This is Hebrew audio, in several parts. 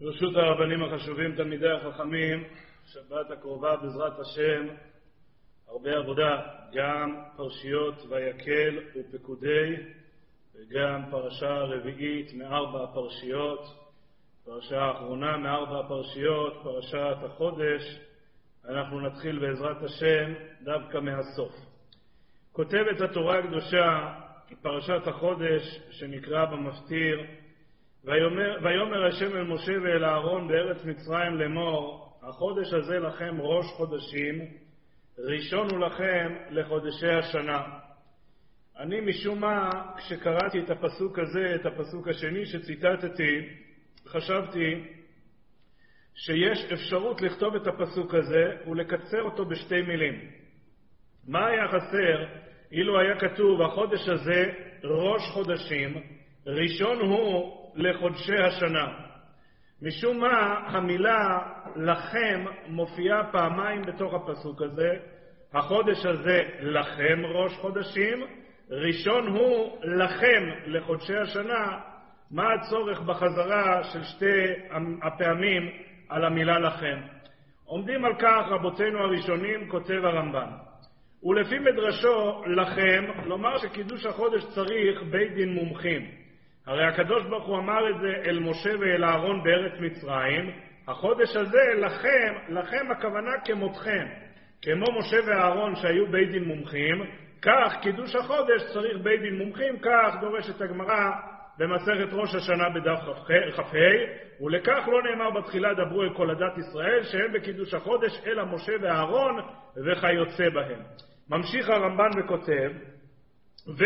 ברשות הרבנים החשובים, תלמידי החכמים, שבת הקרובה בעזרת השם, הרבה עבודה, גם פרשיות ויקל ופקודי, וגם פרשה רביעית מארבע הפרשיות, פרשה האחרונה מארבע הפרשיות, פרשת החודש. אנחנו נתחיל בעזרת השם דווקא מהסוף. כותבת התורה הקדושה, פרשת החודש, שנקרא במפטיר, ויאמר, השם אל משה ואל אהרון בארץ מצרים לאמור, החודש הזה לכם ראש חודשים, ראשון הוא לכם לחודשי השנה. אני משום מה, כשקראתי את הפסוק הזה, את הפסוק השני שציטטתי, חשבתי שיש אפשרות לכתוב את הפסוק הזה ולקצר אותו בשתי מילים. מה היה חסר אילו היה כתוב החודש הזה ראש חודשים, ראשון הוא לחודשי השנה. משום מה המילה לכם מופיעה פעמיים בתוך הפסוק הזה. החודש הזה לכם ראש חודשים, ראשון הוא לכם לחודשי השנה. מה הצורך בחזרה של שתי הפעמים על המילה לכם? עומדים על כך רבותינו הראשונים, כותב הרמב"ן. ולפי מדרשו לכם, לומר שקידוש החודש צריך בית דין מומחים. הרי הקדוש ברוך הוא אמר את זה אל משה ואל אהרון בארץ מצרים, החודש הזה לכם, לכם הכוונה כמותכם. כמו משה ואהרון שהיו בית דין מומחים, כך קידוש החודש צריך בית דין מומחים, כך דורשת הגמרא במסכת ראש השנה בדף כ"ה, ולכך לא נאמר בתחילה דברו אל כל עדת ישראל, שהם בקידוש החודש אלא משה ואהרון וכיוצא בהם. ממשיך הרמב"ן וכותב, ו...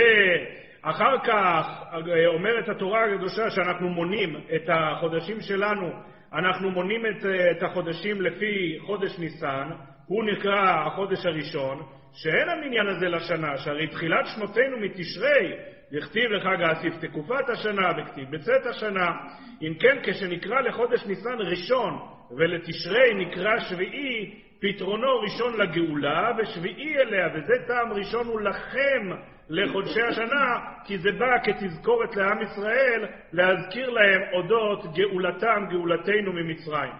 אחר כך אומרת התורה הקדושה שאנחנו מונים את החודשים שלנו, אנחנו מונים את, את החודשים לפי חודש ניסן, הוא נקרא החודש הראשון, שאין המניין הזה לשנה, שהרי תחילת שנותינו מתשרי, דכתיב לחג האסיף תקופת השנה, וכתיב בצאת השנה. אם כן, כשנקרא לחודש ניסן ראשון ולתשרי נקרא שביעי, פתרונו ראשון לגאולה ושביעי אליה, וזה טעם ראשון הוא לכם לחודשי השנה, כי זה בא כתזכורת לעם ישראל להזכיר להם אודות גאולתם, גאולתנו ממצרים.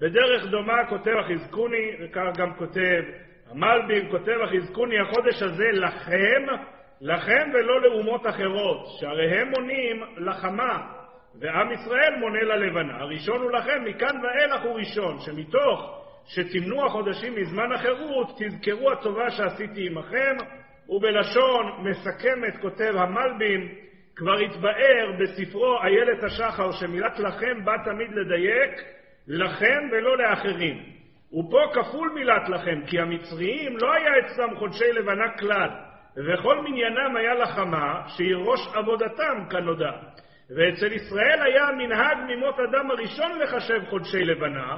בדרך דומה כותב החזקוני, וכך גם כותב המלבים, כותב החזקוני, החודש הזה לכם, לכם ולא לאומות אחרות, שהרי הם מונים לחמה, ועם ישראל מונה ללבנה. הראשון הוא לכם, מכאן ואילך הוא ראשון, שמתוך שתמנו החודשים מזמן החירות, תזכרו הטובה שעשיתי עמכם, ובלשון מסכמת כותב המלבים, כבר התבאר בספרו איילת השחר שמילת לכם בא תמיד לדייק לכם ולא לאחרים. ופה כפול מילת לכם, כי המצריים לא היה אצלם חודשי לבנה כלל, וכל מניינם היה לחמה, שהיא ראש עבודתם כנודע. ואצל ישראל היה מנהג ממות אדם הראשון לחשב חודשי לבנה,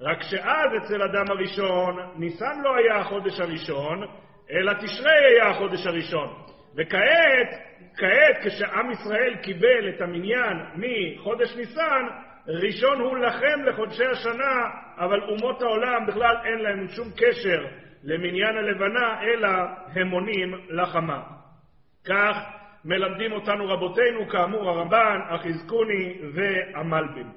רק שאז אצל אדם הראשון, ניסן לא היה החודש הראשון, אלא תשרי היה החודש הראשון. וכעת, כעת כשעם ישראל קיבל את המניין מחודש ניסן, ראשון הוא לכם לחודשי השנה, אבל אומות העולם בכלל אין להם שום קשר למניין הלבנה, אלא הם עונים לחמה. כך מלמדים אותנו רבותינו, כאמור הרמב"ן, החזקוני והמלבים.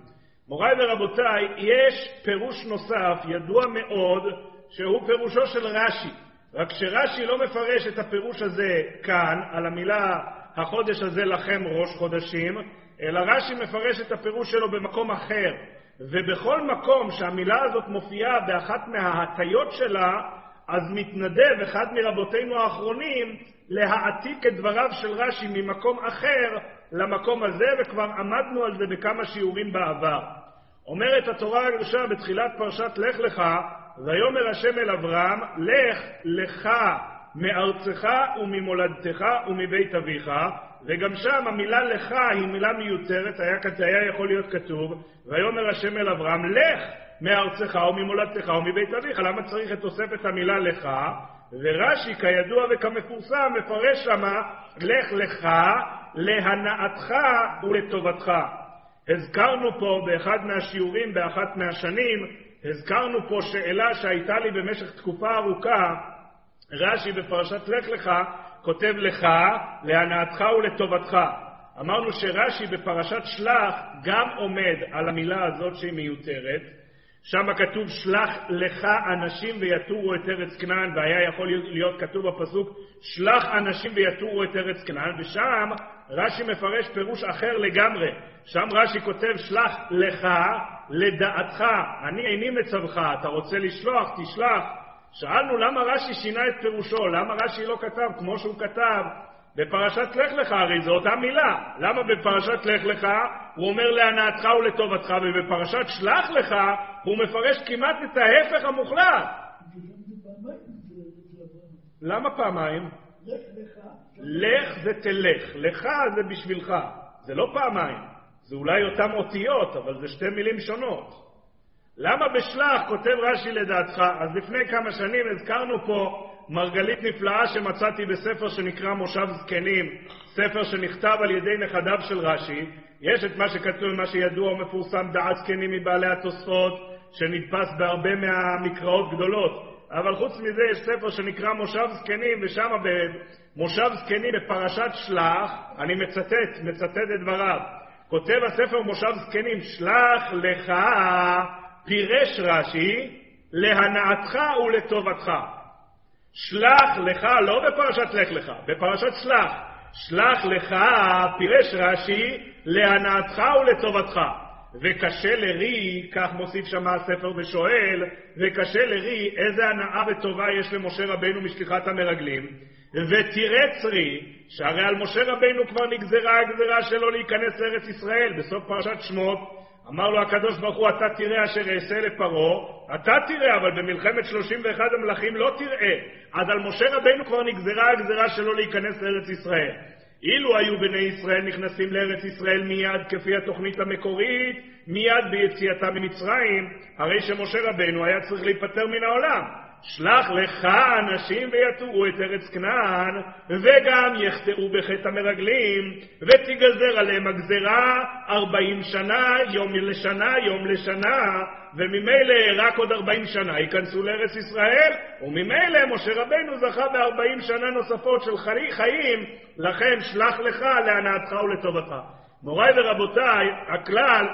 מוריי ורבותיי, יש פירוש נוסף, ידוע מאוד, שהוא פירושו של רש"י. רק שרש"י לא מפרש את הפירוש הזה כאן, על המילה החודש הזה לכם ראש חודשים, אלא רש"י מפרש את הפירוש שלו במקום אחר. ובכל מקום שהמילה הזאת מופיעה באחת מההטיות שלה, אז מתנדב אחד מרבותינו האחרונים להעתיק את דבריו של רש"י ממקום אחר למקום הזה, וכבר עמדנו על זה בכמה שיעורים בעבר. אומרת התורה הקדושה בתחילת פרשת לך לך, ויאמר השם אל אברהם, לך לך מארצך וממולדתך ומבית אביך, וגם שם המילה לך היא מילה מיותרת, היה, היה יכול להיות כתוב, ויאמר השם אל אברהם, לך מארצך וממולדתך ומבית אביך, למה צריך את תוספת המילה לך? ורש"י, כידוע וכמפורסם, מפרש שמה, לך לך להנאתך ולטובתך. הזכרנו פה באחד מהשיעורים באחת מהשנים, הזכרנו פה שאלה שהייתה לי במשך תקופה ארוכה, רש"י בפרשת לך לך כותב לך להנאתך ולטובתך. אמרנו שרש"י בפרשת שלח גם עומד על המילה הזאת שהיא מיותרת. שם כתוב שלח לך אנשים ויתורו את ארץ כנען, והיה יכול להיות כתוב בפסוק שלח אנשים ויתורו את ארץ כנען, ושם רש"י מפרש פירוש אחר לגמרי. שם רש"י כותב שלח לך לדעתך, אני איני מצווך, אתה רוצה לשלוח, תשלח. שאלנו למה רש"י שינה את פירושו, למה רש"י לא כתב כמו שהוא כתב בפרשת לך לך, הרי זו אותה מילה. למה בפרשת לך לך הוא אומר להנאתך ולטובתך, ובפרשת שלח לך הוא מפרש כמעט את ההפך המוחלט. למה פעמיים? לך זה תלך, לך זה בשבילך, זה לא פעמיים. זה אולי אותן אותיות, אבל זה שתי מילים שונות. למה בשלח כותב רש"י לדעתך? אז לפני כמה שנים הזכרנו פה מרגלית נפלאה שמצאתי בספר שנקרא מושב זקנים, ספר שנכתב על ידי נכדיו של רש"י. יש את מה שכתוב, מה שידוע ומפורסם, דעת זקנים מבעלי התוספות, שנדפס בהרבה מהמקראות גדולות. אבל חוץ מזה יש ספר שנקרא מושב זקנים, ושם במושב זקנים בפרשת שלח, אני מצטט, מצטט את דבריו. כותב הספר מושב זקנים, שלח לך, פירש רש"י, להנאתך ולטובתך. שלח לך, לא בפרשת לך לך, בפרשת שלח. שלח לך, פירש רש"י, להנאתך ולטובתך. וקשה לרי, כך מוסיף שם הספר ושואל, וקשה לרי איזה הנאה וטובה יש למשה רבנו משליחת המרגלים, ותראה צרי, שהרי על משה רבנו כבר נגזרה הגזרה שלו להיכנס לארץ ישראל, בסוף פרשת שמות, אמר לו הקדוש ברוך הוא, אתה תראה אשר אעשה לפרעה, אתה תראה, אבל במלחמת 31 המלכים לא תראה. אז על משה רבנו כבר נגזרה הגזרה שלו להיכנס לארץ ישראל. אילו היו בני ישראל נכנסים לארץ ישראל מיד כפי התוכנית המקורית, מיד ביציאתם ממצרים, הרי שמשה רבנו היה צריך להיפטר מן העולם. שלח לך אנשים ויתורו את ארץ כנען, וגם יחטאו בחטא המרגלים, ותיגזר עליהם הגזרה ארבעים שנה, יום לשנה, יום לשנה, וממילא רק עוד ארבעים שנה ייכנסו לארץ ישראל, וממילא משה רבנו זכה בארבעים שנה נוספות של חיים, לכן שלח לך להנאתך ולטובתך. מוריי ורבותיי, הכלל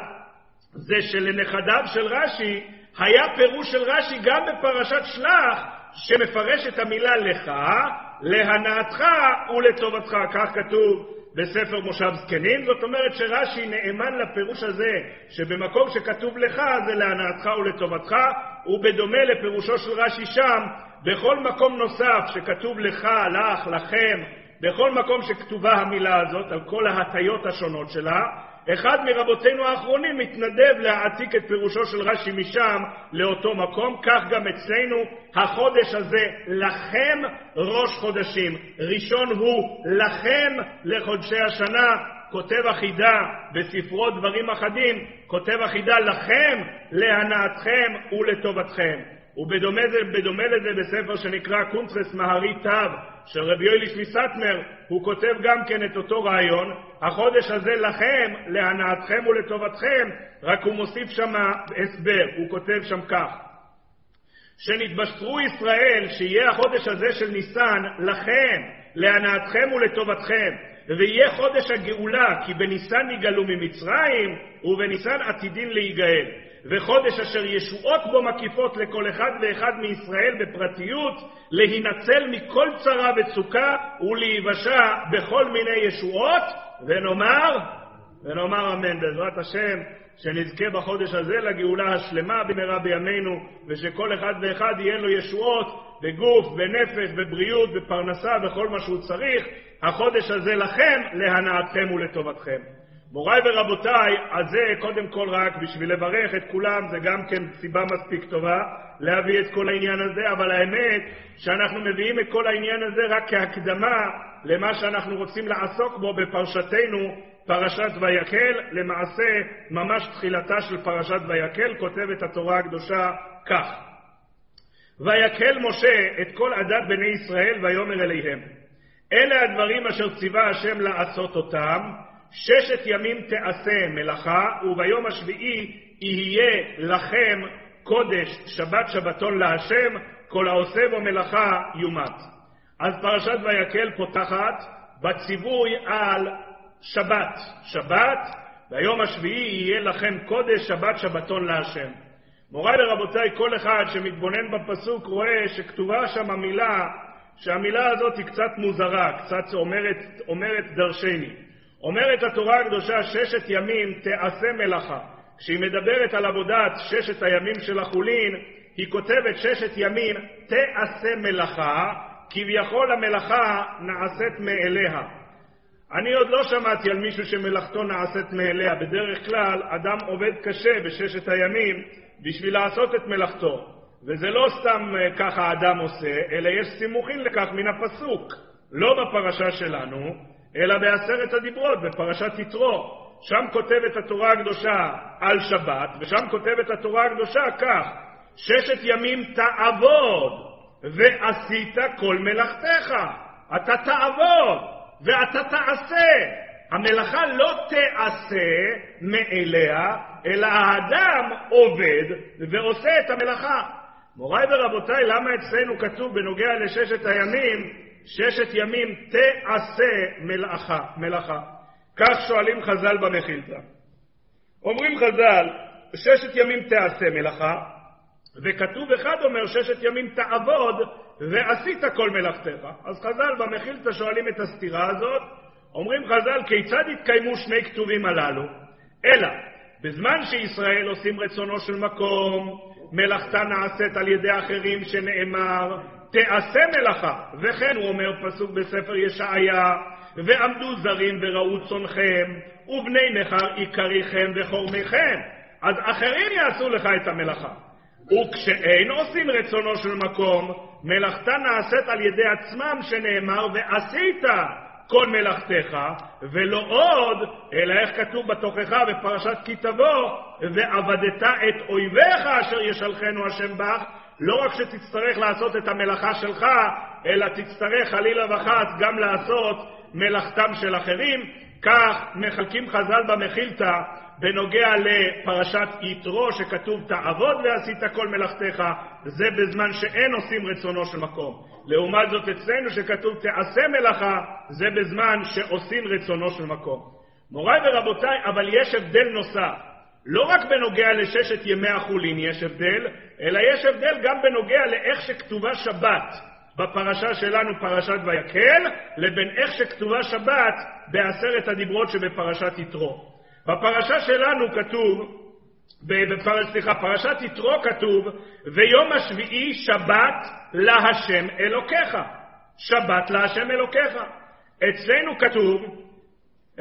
זה שלנכדיו של רש"י היה פירוש של רש"י גם בפרשת שלח, שמפרש את המילה לך, להנאתך ולטובתך, כך כתוב בספר מושב זקנים, זאת אומרת שרש"י נאמן לפירוש הזה, שבמקום שכתוב לך זה להנאתך ולטובתך, ובדומה לפירושו של רש"י שם, בכל מקום נוסף שכתוב לך, לך, לכם, בכל מקום שכתובה המילה הזאת, על כל ההטיות השונות שלה, אחד מרבותינו האחרונים מתנדב להעתיק את פירושו של רש"י משם לאותו מקום, כך גם אצלנו החודש הזה לכם ראש חודשים. ראשון הוא לכם לחודשי השנה, כותב אחידה בספרו דברים אחדים, כותב אחידה לכם, להנאתכם ולטובתכם. ובדומה לזה בספר שנקרא קונטרס מהרי תו של רבי יויליש מסטמר, הוא כותב גם כן את אותו רעיון, החודש הזה לכם, להנאתכם ולטובתכם, רק הוא מוסיף שם הסבר, הוא כותב שם כך: שנתבשרו ישראל שיהיה החודש הזה של ניסן לכם, להנאתכם ולטובתכם, ויהיה חודש הגאולה, כי בניסן נגאלו ממצרים, ובניסן עתידין להיגאל. וחודש אשר ישועות בו מקיפות לכל אחד ואחד מישראל בפרטיות, להינצל מכל צרה וצוקה ולהיוושע בכל מיני ישועות, ונאמר, ונאמר אמן. בעזרת השם, שנזכה בחודש הזה לגאולה השלמה במהרה בימינו, ושכל אחד ואחד יהיה לו ישועות בגוף, בנפש, בבריאות, בפרנסה, בכל מה שהוא צריך. החודש הזה לכם, להנאתכם ולטובתכם. מוריי ורבותיי, אז זה קודם כל רק בשביל לברך את כולם, זה גם כן סיבה מספיק טובה להביא את כל העניין הזה, אבל האמת שאנחנו מביאים את כל העניין הזה רק כהקדמה למה שאנחנו רוצים לעסוק בו בפרשתנו, פרשת ויקל, למעשה ממש תחילתה של פרשת ויקל, כותבת התורה הקדושה כך: ויקל משה את כל עדת בני ישראל ויאמר אליהם אלה הדברים אשר ציווה השם לעשות אותם ששת ימים תעשה מלאכה, וביום השביעי יהיה לכם קודש שבת שבתון להשם, כל העושה בו מלאכה יומת. אז פרשת ויקל פותחת בציווי על שבת. שבת, ביום השביעי יהיה לכם קודש שבת שבתון להשם. מוריי ורבותיי, כל אחד שמתבונן בפסוק רואה שכתובה שם המילה, שהמילה הזאת היא קצת מוזרה, קצת אומרת, אומרת דרשני. אומרת התורה הקדושה, ששת ימים תעשה מלאכה. כשהיא מדברת על עבודת ששת הימים של החולין, היא כותבת ששת ימים תעשה מלאכה, כביכול המלאכה נעשית מאליה. אני עוד לא שמעתי על מישהו שמלאכתו נעשית מאליה. בדרך כלל אדם עובד קשה בששת הימים בשביל לעשות את מלאכתו. וזה לא סתם אה, ככה אדם עושה, אלא יש סימוכין לכך מן הפסוק. לא בפרשה שלנו, אלא בעשרת הדיברות, בפרשת יתרו. שם כותבת התורה הקדושה על שבת, ושם כותבת התורה הקדושה כך: ששת ימים תעבוד, ועשית כל מלאכתך. אתה תעבוד, ואתה תעשה. המלאכה לא תעשה מאליה, אלא האדם עובד ועושה את המלאכה. מוריי ורבותיי, למה אצלנו כתוב בנוגע לששת הימים, ששת ימים תעשה מלאכה, מלאכה? כך שואלים חז"ל במחילתא. אומרים חז"ל, ששת ימים תעשה מלאכה, וכתוב אחד אומר ששת ימים תעבוד ועשית כל מלאכתך. אז חז"ל במחילתא שואלים את הסתירה הזאת, אומרים חז"ל כיצד התקיימו שני כתובים הללו? אלא בזמן שישראל עושים רצונו של מקום, מלאכתה נעשית על ידי אחרים שנאמר תעשה מלאכה. וכן הוא אומר פסוק בספר ישעיה ועמדו זרים וראו צונכם ובני נכר עיקריכם וחורמיכם. אז אחרים יעשו לך את המלאכה. וכשאין עושים רצונו של מקום, מלאכתה נעשית על ידי עצמם שנאמר ועשית כל מלאכתך, ולא עוד, אלא איך כתוב בתוכחה בפרשת כי תבוא, ועבדת את אויביך אשר ישלחנו השם בך, לא רק שתצטרך לעשות את המלאכה שלך, אלא תצטרך חלילה וחס גם לעשות מלאכתם של אחרים. כך מחלקים חז"ל במחילתא בנוגע לפרשת יתרו, שכתוב תעבוד ועשית כל מלאכתך, זה בזמן שאין עושים רצונו של מקום. לעומת זאת אצלנו שכתוב תעשה מלאכה, זה בזמן שעושים רצונו של מקום. מוריי ורבותיי, אבל יש הבדל נוסף. לא רק בנוגע לששת ימי החולין יש הבדל, אלא יש הבדל גם בנוגע לאיך שכתובה שבת בפרשה שלנו, פרשת ויקל, לבין איך שכתובה שבת בעשרת הדיברות שבפרשת יתרו. בפרשה שלנו כתוב, בפר... סליחה, פרשת יתרו כתוב, ויום השביעי שבת להשם אלוקיך. שבת להשם אלוקיך. אצלנו כתוב,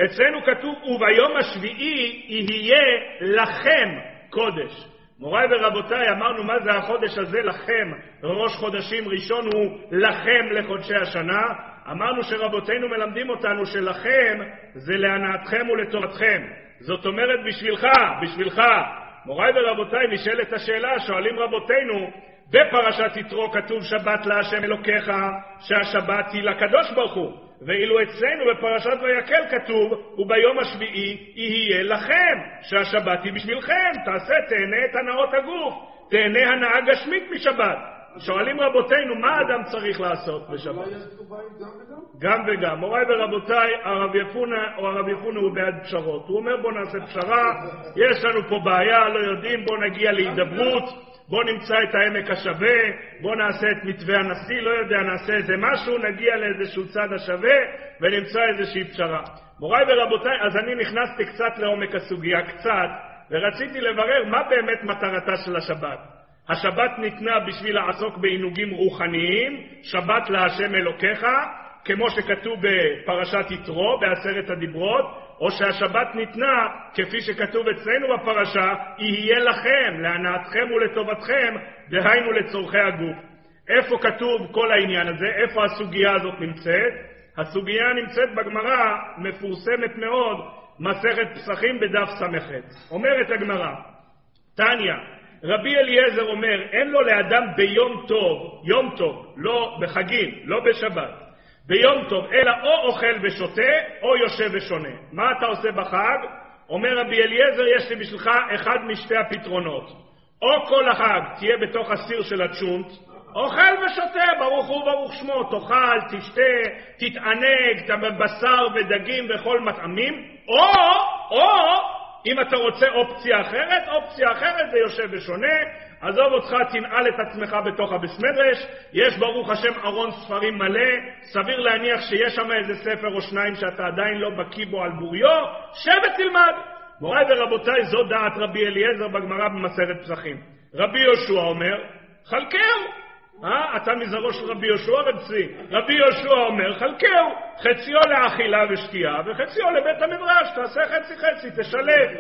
אצלנו כתוב, וביום השביעי יהיה לכם קודש. מוריי ורבותיי, אמרנו מה זה החודש הזה לכם, ראש חודשים ראשון הוא לכם לחודשי השנה. אמרנו שרבותינו מלמדים אותנו שלכם זה להנאתכם ולטובתכם. זאת אומרת בשבילך, בשבילך. מוריי ורבותיי, נשאלת השאלה, שואלים רבותינו, בפרשת יתרו כתוב שבת להשם אלוקיך, שהשבת היא לקדוש ברוך הוא. ואילו אצלנו בפרשת ויקל כתוב, וביום השביעי יהיה לכם, שהשבת היא בשבילכם, תעשה, תהנה את הנאות הגוף, תהנה הנאה גשמית משבת. שואלים רבותינו, מה אדם צריך לעשות בשבת? גם וגם. מוריי ורבותיי, הרב יפונה, או הרב יפונה הוא בעד פשרות. הוא אומר בוא נעשה פשרה, יש לנו פה בעיה, לא יודעים, בוא נגיע להידברות, בוא נמצא את העמק השווה, בוא נעשה את מתווה הנשיא, לא יודע, נעשה איזה משהו, נגיע לאיזשהו צד השווה ונמצא איזושהי פשרה. מוריי ורבותיי, אז אני נכנסתי קצת לעומק הסוגיה, קצת, ורציתי לברר מה באמת מטרתה של השבת. השבת ניתנה בשביל לעסוק בעינוגים רוחניים, שבת להשם אלוקיך, כמו שכתוב בפרשת יתרו, בעשרת הדיברות, או שהשבת ניתנה, כפי שכתוב אצלנו בפרשה, יהיה לכם, להנאתכם ולטובתכם, דהיינו לצורכי הגוף. איפה כתוב כל העניין הזה? איפה הסוגיה הזאת נמצאת? הסוגיה נמצאת בגמרא, מפורסמת מאוד, מסכת פסחים בדף ס"ח. אומרת הגמרא, תניא, רבי אליעזר אומר, אין לו לאדם ביום טוב, יום טוב, לא בחגים, לא בשבת, ביום טוב, אלא או אוכל ושותה, או יושב ושונה. מה אתה עושה בחג? אומר רבי אליעזר, יש לי בשבילך אחד משתי הפתרונות. או כל החג תהיה בתוך הסיר של הצ'ונט, אוכל ושותה, ברוך הוא ברוך שמו, תאכל, תשתה, תתענג, בשר ודגים וכל מטעמים, או, או, אם אתה רוצה אופציה אחרת, אופציה אחרת זה יושב ושונה, עזוב אותך, תנעל את עצמך בתוך הבסמדרש, יש ברוך השם ארון ספרים מלא, סביר להניח שיש שם איזה ספר או שניים שאתה עדיין לא בקיא בו על בוריו, שב ותלמד. מוריי ורבותיי, זו דעת רבי אליעזר בגמרא במסכת פסחים. רבי יהושע אומר, חלקהו. אה? אתה מזרעו של רבי יהושע רב צבי. רבי יהושע אומר, חלקהו, חציו לאכילה ושתייה וחציו לבית המדרש, תעשה חצי חצי, תשלב.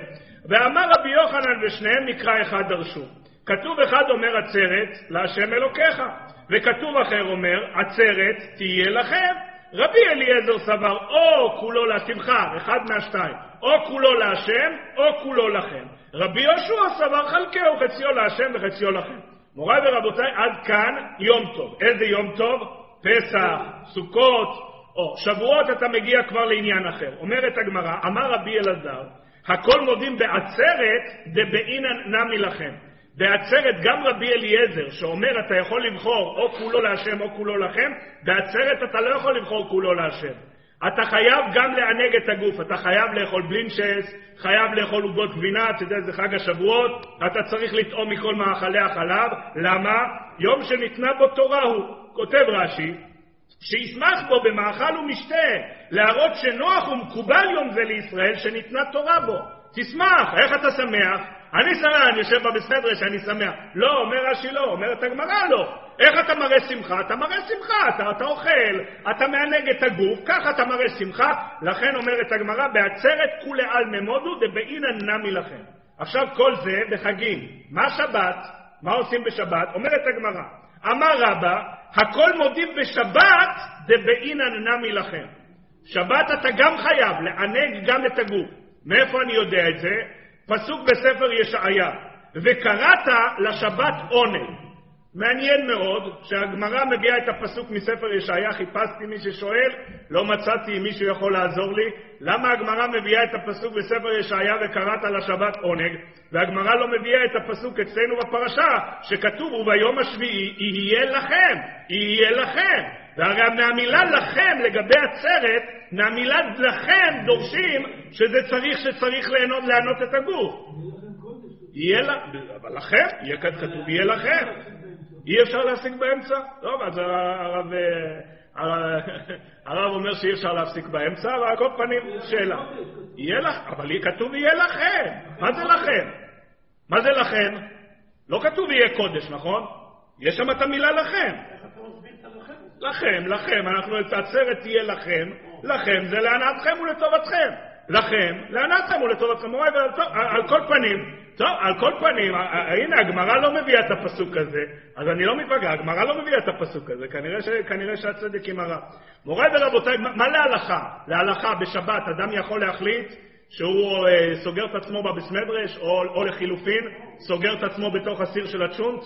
ואמר רבי יוחנן ושניהם מקרא אחד דרשו. כתוב אחד אומר עצרת להשם אלוקיך, וכתוב אחר אומר עצרת תהיה לכם. רבי אליעזר סבר או כולו לשמחה, אחד מהשתיים, או כולו להשם או כולו לכם. רבי יהושע סבר חלקהו, חציו להשם וחציו לכם. מוריי ורבותיי, עד כאן יום טוב. איזה יום טוב? פסח, סוכות, או שבועות אתה מגיע כבר לעניין אחר. אומרת הגמרא, אמר רבי אלעזר, הכל מודים בעצרת דבעינן נמי לכם. בעצרת גם רבי אליעזר, שאומר אתה יכול לבחור או כולו להשם או כולו לכם, בעצרת אתה לא יכול לבחור כולו להשם. אתה חייב גם לענג את הגוף, אתה חייב לאכול בלינצ'ס, חייב לאכול עוגות גבינה, אתה יודע, זה חג השבועות, אתה צריך לטעום מכל מאכלי החלב, למה? יום שניתנה בו תורה הוא. כותב רש"י, שישמח בו במאכל ומשתה, להראות שנוח ומקובל יום זה לישראל שניתנה תורה בו. תשמח, איך אתה שמח? אני שמח, אני יושב בבסדר שאני שמח. לא, אומר רש"י לא, אומרת הגמרא לא. איך אתה מראה שמחה? אתה מראה שמחה, אתה, אתה אוכל, אתה מענג את הגוף, ככה אתה מראה שמחה. לכן אומרת הגמרא, בעצרת כולי עלמא מודו דבעינן נמי לכם. עכשיו כל זה בחגים. מה שבת? מה עושים בשבת? אומרת הגמרא, אמר רבא, הכל מודים בשבת דבעינן נמי לכם. שבת אתה גם חייב לענג גם את הגוף. מאיפה אני יודע את זה? פסוק בספר ישעיה, וקראת לשבת עונג. מעניין מאוד שהגמרא מביאה את הפסוק מספר ישעיה, חיפשתי מי ששואל, לא מצאתי אם מישהו יכול לעזור לי. למה הגמרא מביאה את הפסוק בספר ישעיה וקראת לשבת עונג, והגמרא לא מביאה את הפסוק אצלנו בפרשה, שכתוב וביום השביעי יהיה לכם, יהיה לכם. והרי מהמילה לכם לגבי עצרת, מהמילה לכם דורשים שזה צריך שצריך לענות, לענות את הגוף. יהיה לכם, אבל לכם, יהיה כתוב יהיה לכם. אי אפשר להשיג באמצע? טוב, אז הרב, הרב, הרב אומר שאי אפשר להפסיק באמצע, אבל על כל פנים, שאלה. יהיה לך, אבל כתוב יהיה לכם. מה זה לכם? מה זה לכם? לא כתוב יהיה קודש, נכון? יש שם את המילה לכם. לכם, לכם, אנחנו, העצרת תהיה לכם, לכם זה להנאתכם ולטובתכם. לכם, להנאתכם ולטובתכם. על כל פנים, טוב, על כל פנים, הנה, הגמרא לא מביאה את הפסוק הזה, אז אני לא מתווכח, הגמרא לא מביאה את הפסוק הזה, כנראה, כנראה שהצדק עם הרע. מוריי ורבותיי, מה להלכה? להלכה בשבת אדם יכול להחליט שהוא אה, סוגר את עצמו בבסמדרש, או, או לחילופין, סוגר את עצמו בתוך הסיר של הצ'ונט?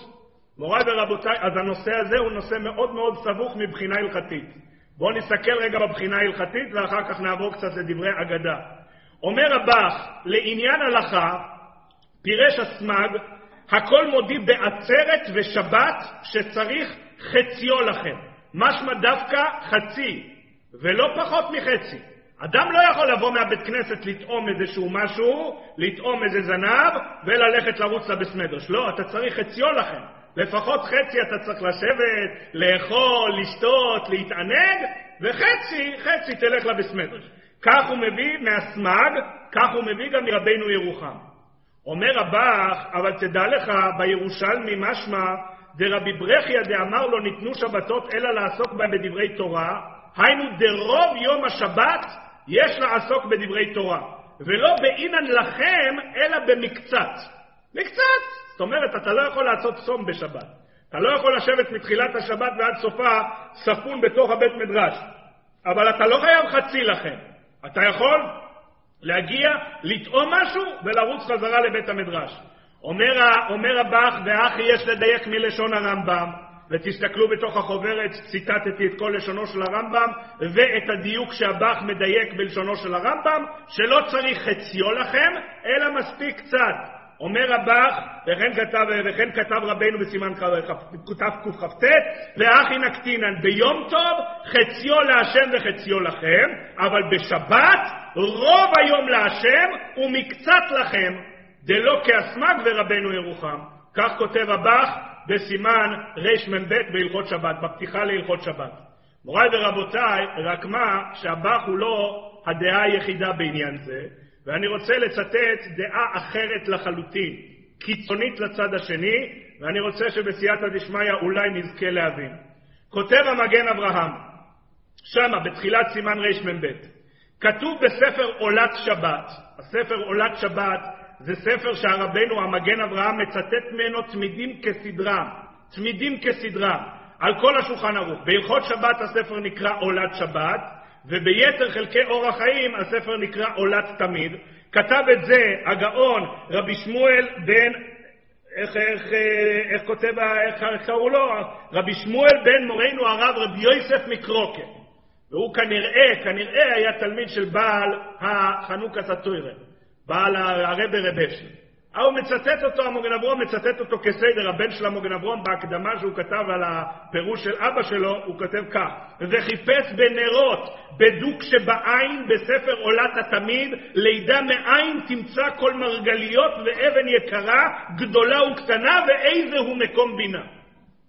מוריי ורבותיי, אז הנושא הזה הוא נושא מאוד מאוד סבוך מבחינה הלכתית. בואו נסתכל רגע בבחינה ההלכתית ואחר כך נעבור קצת לדברי אגדה. אומר הבח, לעניין הלכה, פירש הסמג, הכל מודי בעצרת ושבת שצריך חציו לכם. משמע דווקא חצי, ולא פחות מחצי. אדם לא יכול לבוא מהבית כנסת לטעום איזשהו משהו, לטעום איזה זנב, וללכת לרוץ לבסמדרש. לא, אתה צריך חציו לכם. לפחות חצי אתה צריך לשבת, לאכול, לשתות, להתענג, וחצי, חצי תלך לבסמדרש. כך הוא מביא מהסמג, כך הוא מביא גם מרבינו ירוחם. אומר הבח, אבל תדע לך, בירושלמי משמע דרבי ברכיה דאמר לו ניתנו שבתות אלא לעסוק בהם בדברי תורה, היינו דרוב יום השבת יש לעסוק בדברי תורה, ולא באינן לכם אלא במקצת. מקצת! זאת אומרת, אתה לא יכול לעשות צום בשבת. אתה לא יכול לשבת מתחילת השבת ועד סופה ספון בתוך הבית מדרש. אבל אתה לא חייב חצי לכם. אתה יכול להגיע, לטעום משהו ולרוץ חזרה לבית המדרש. אומר, אומר הבח, ואחי יש לדייק מלשון הרמב"ם, ותסתכלו בתוך החוברת, ציטטתי את כל לשונו של הרמב"ם, ואת הדיוק שהבח מדייק בלשונו של הרמב"ם, שלא צריך חציו לכם, אלא מספיק קצת. אומר הבח, וכן כתב, וכן כתב רבנו בסימן תקכ"ט, ואחי נקטינן, ביום טוב חציו להשם וחציו לכם, אבל בשבת רוב היום להשם ומקצת לכם, דלא כאסמג ורבנו ירוחם. כך כותב הבח בסימן רמ"ב בהלכות שבת, בפתיחה להלכות שבת. מוריי ורבותיי, רק מה שהבח הוא לא הדעה היחידה בעניין זה, ואני רוצה לצטט דעה אחרת לחלוטין, קיצונית לצד השני, ואני רוצה שבסייעתא דשמיא אולי נזכה להבין. כותב המגן אברהם, שמה, בתחילת סימן רמ"ב, כתוב בספר עולת שבת, הספר עולת שבת זה ספר שהרבנו המגן אברהם מצטט ממנו תמידים כסדרם, תמידים כסדרם, על כל השולחן ערוך. בהלכות שבת הספר נקרא עולת שבת, וביתר חלקי אור החיים הספר נקרא עולת תמיד. כתב את זה הגאון רבי שמואל בן, איך, איך, איך כותב, איך קראו לו? רבי שמואל בן מורנו הרב רבי יוסף מקרוקה. והוא כנראה, כנראה היה תלמיד של בעל החנוכת התוירה, בעל הרבי רבשי. הוא מצטט אותו, המוגן אברום מצטט אותו כסדר, הבן של המוגן אברום, בהקדמה שהוא כתב על הפירוש של אבא שלו, הוא כותב כך: וחיפש בנרות, בדוק שבעין, בספר עולת התמיד, לידה מאין תמצא כל מרגליות ואבן יקרה, גדולה וקטנה, ואיזה הוא מקום בינה.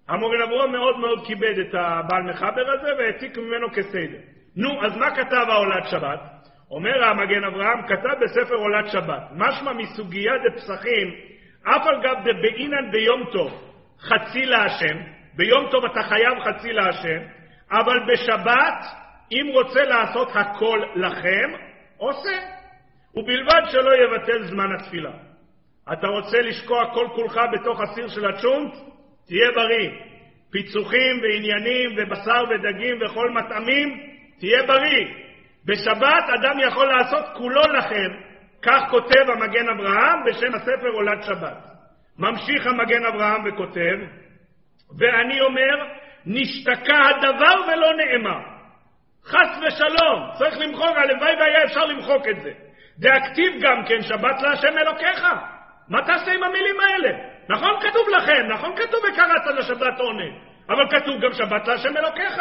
המוגן אברום מאוד מאוד כיבד את הבעל מחבר הזה והעתיק ממנו כסדר. נו, אז מה כתב העולת שבת? אומר המגן אברהם, כתב בספר עולת שבת, משמע מסוגיה דפסחים, אף על גב דבעינן ביום טוב חצי להשם, ביום טוב אתה חייב חצי להשם, אבל בשבת, אם רוצה לעשות הכל לכם, עושה. ובלבד שלא יבטל זמן התפילה. אתה רוצה לשקוע כל כולך בתוך הסיר של הצ'ונט? תהיה בריא. פיצוחים ועניינים ובשר ודגים וכל מטעמים, תהיה בריא. בשבת אדם יכול לעשות כולו לכם, כך כותב המגן אברהם בשם הספר עולת שבת. ממשיך המגן אברהם וכותב, ואני אומר, נשתקע הדבר ולא נאמר. חס ושלום, צריך למחוק, הלוואי והיה אפשר למחוק את זה. דאקטיב גם כן, שבת להשם אלוקיך. מה תעשה עם המילים האלה? נכון כתוב לכם, נכון כתוב וקראת לשבת עונג, אבל כתוב גם שבת להשם אלוקיך.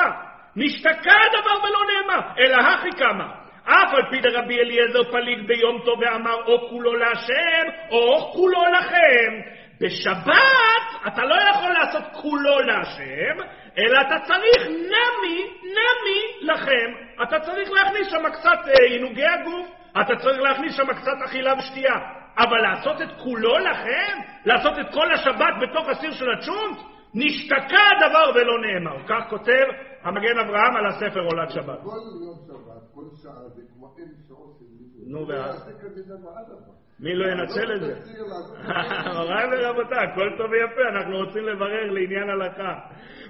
נשתקע הדבר ולא נאמר, אלא הכי כמה. אף על פי דרבי אליעזר פליג ביום טוב ואמר או כולו להשם או כולו לכם. בשבת אתה לא יכול לעשות כולו להשם, אלא אתה צריך נמי, נמי לכם. אתה צריך להכניס שם קצת אה, עינוגי הגוף, אתה צריך להכניס שם קצת אכילה ושתייה. אבל לעשות את כולו לכם? לעשות את כל השבת בתוך הסיר של הצ'ונט? נשתקע הדבר ולא נאמר. כך כותב המגן אברהם על הספר עולת שבת. כל יום שבת, כל שעה זה כמו אין שעות של מישהו. נו, ואז? לא. מי לא ינצל את זה? לעצמך. מוריי ורבותיי, הכל טוב ויפה, אנחנו רוצים לברר לעניין הלכה.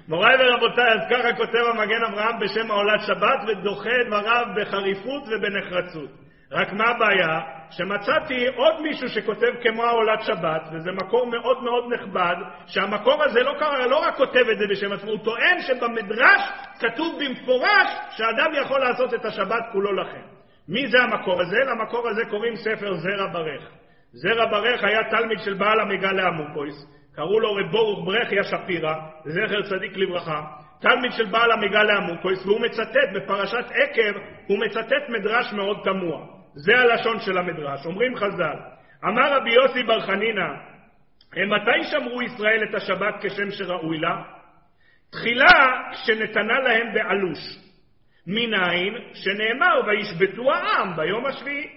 מוריי ורבותיי, אז ככה כותב המגן אברהם בשם העולת שבת ודוחה דבריו בחריפות ובנחרצות. רק מה הבעיה? שמצאתי עוד מישהו שכותב כמו העולת שבת, וזה מקור מאוד מאוד נכבד, שהמקור הזה לא, קרא, לא רק כותב את זה בשם עצמו, הוא טוען שבמדרש כתוב במפורש שאדם יכול לעשות את השבת כולו לכם. מי זה המקור הזה? למקור הזה קוראים ספר זרע ברך. זרע ברך היה תלמיד של בעל המגה לעמוקויס, קראו לו רב ברוך ברכיה שפירא, זכר צדיק לברכה, תלמיד של בעל המגה לעמוקויס, והוא מצטט בפרשת עקב, הוא מצטט מדרש מאוד תמוה. זה הלשון של המדרש. אומרים חז"ל, אמר רבי יוסי בר חנינא, מתי שמרו ישראל את השבת כשם שראוי לה? תחילה כשנתנה להם בעלוש. מניין שנאמר וישבתו העם ביום השביעי.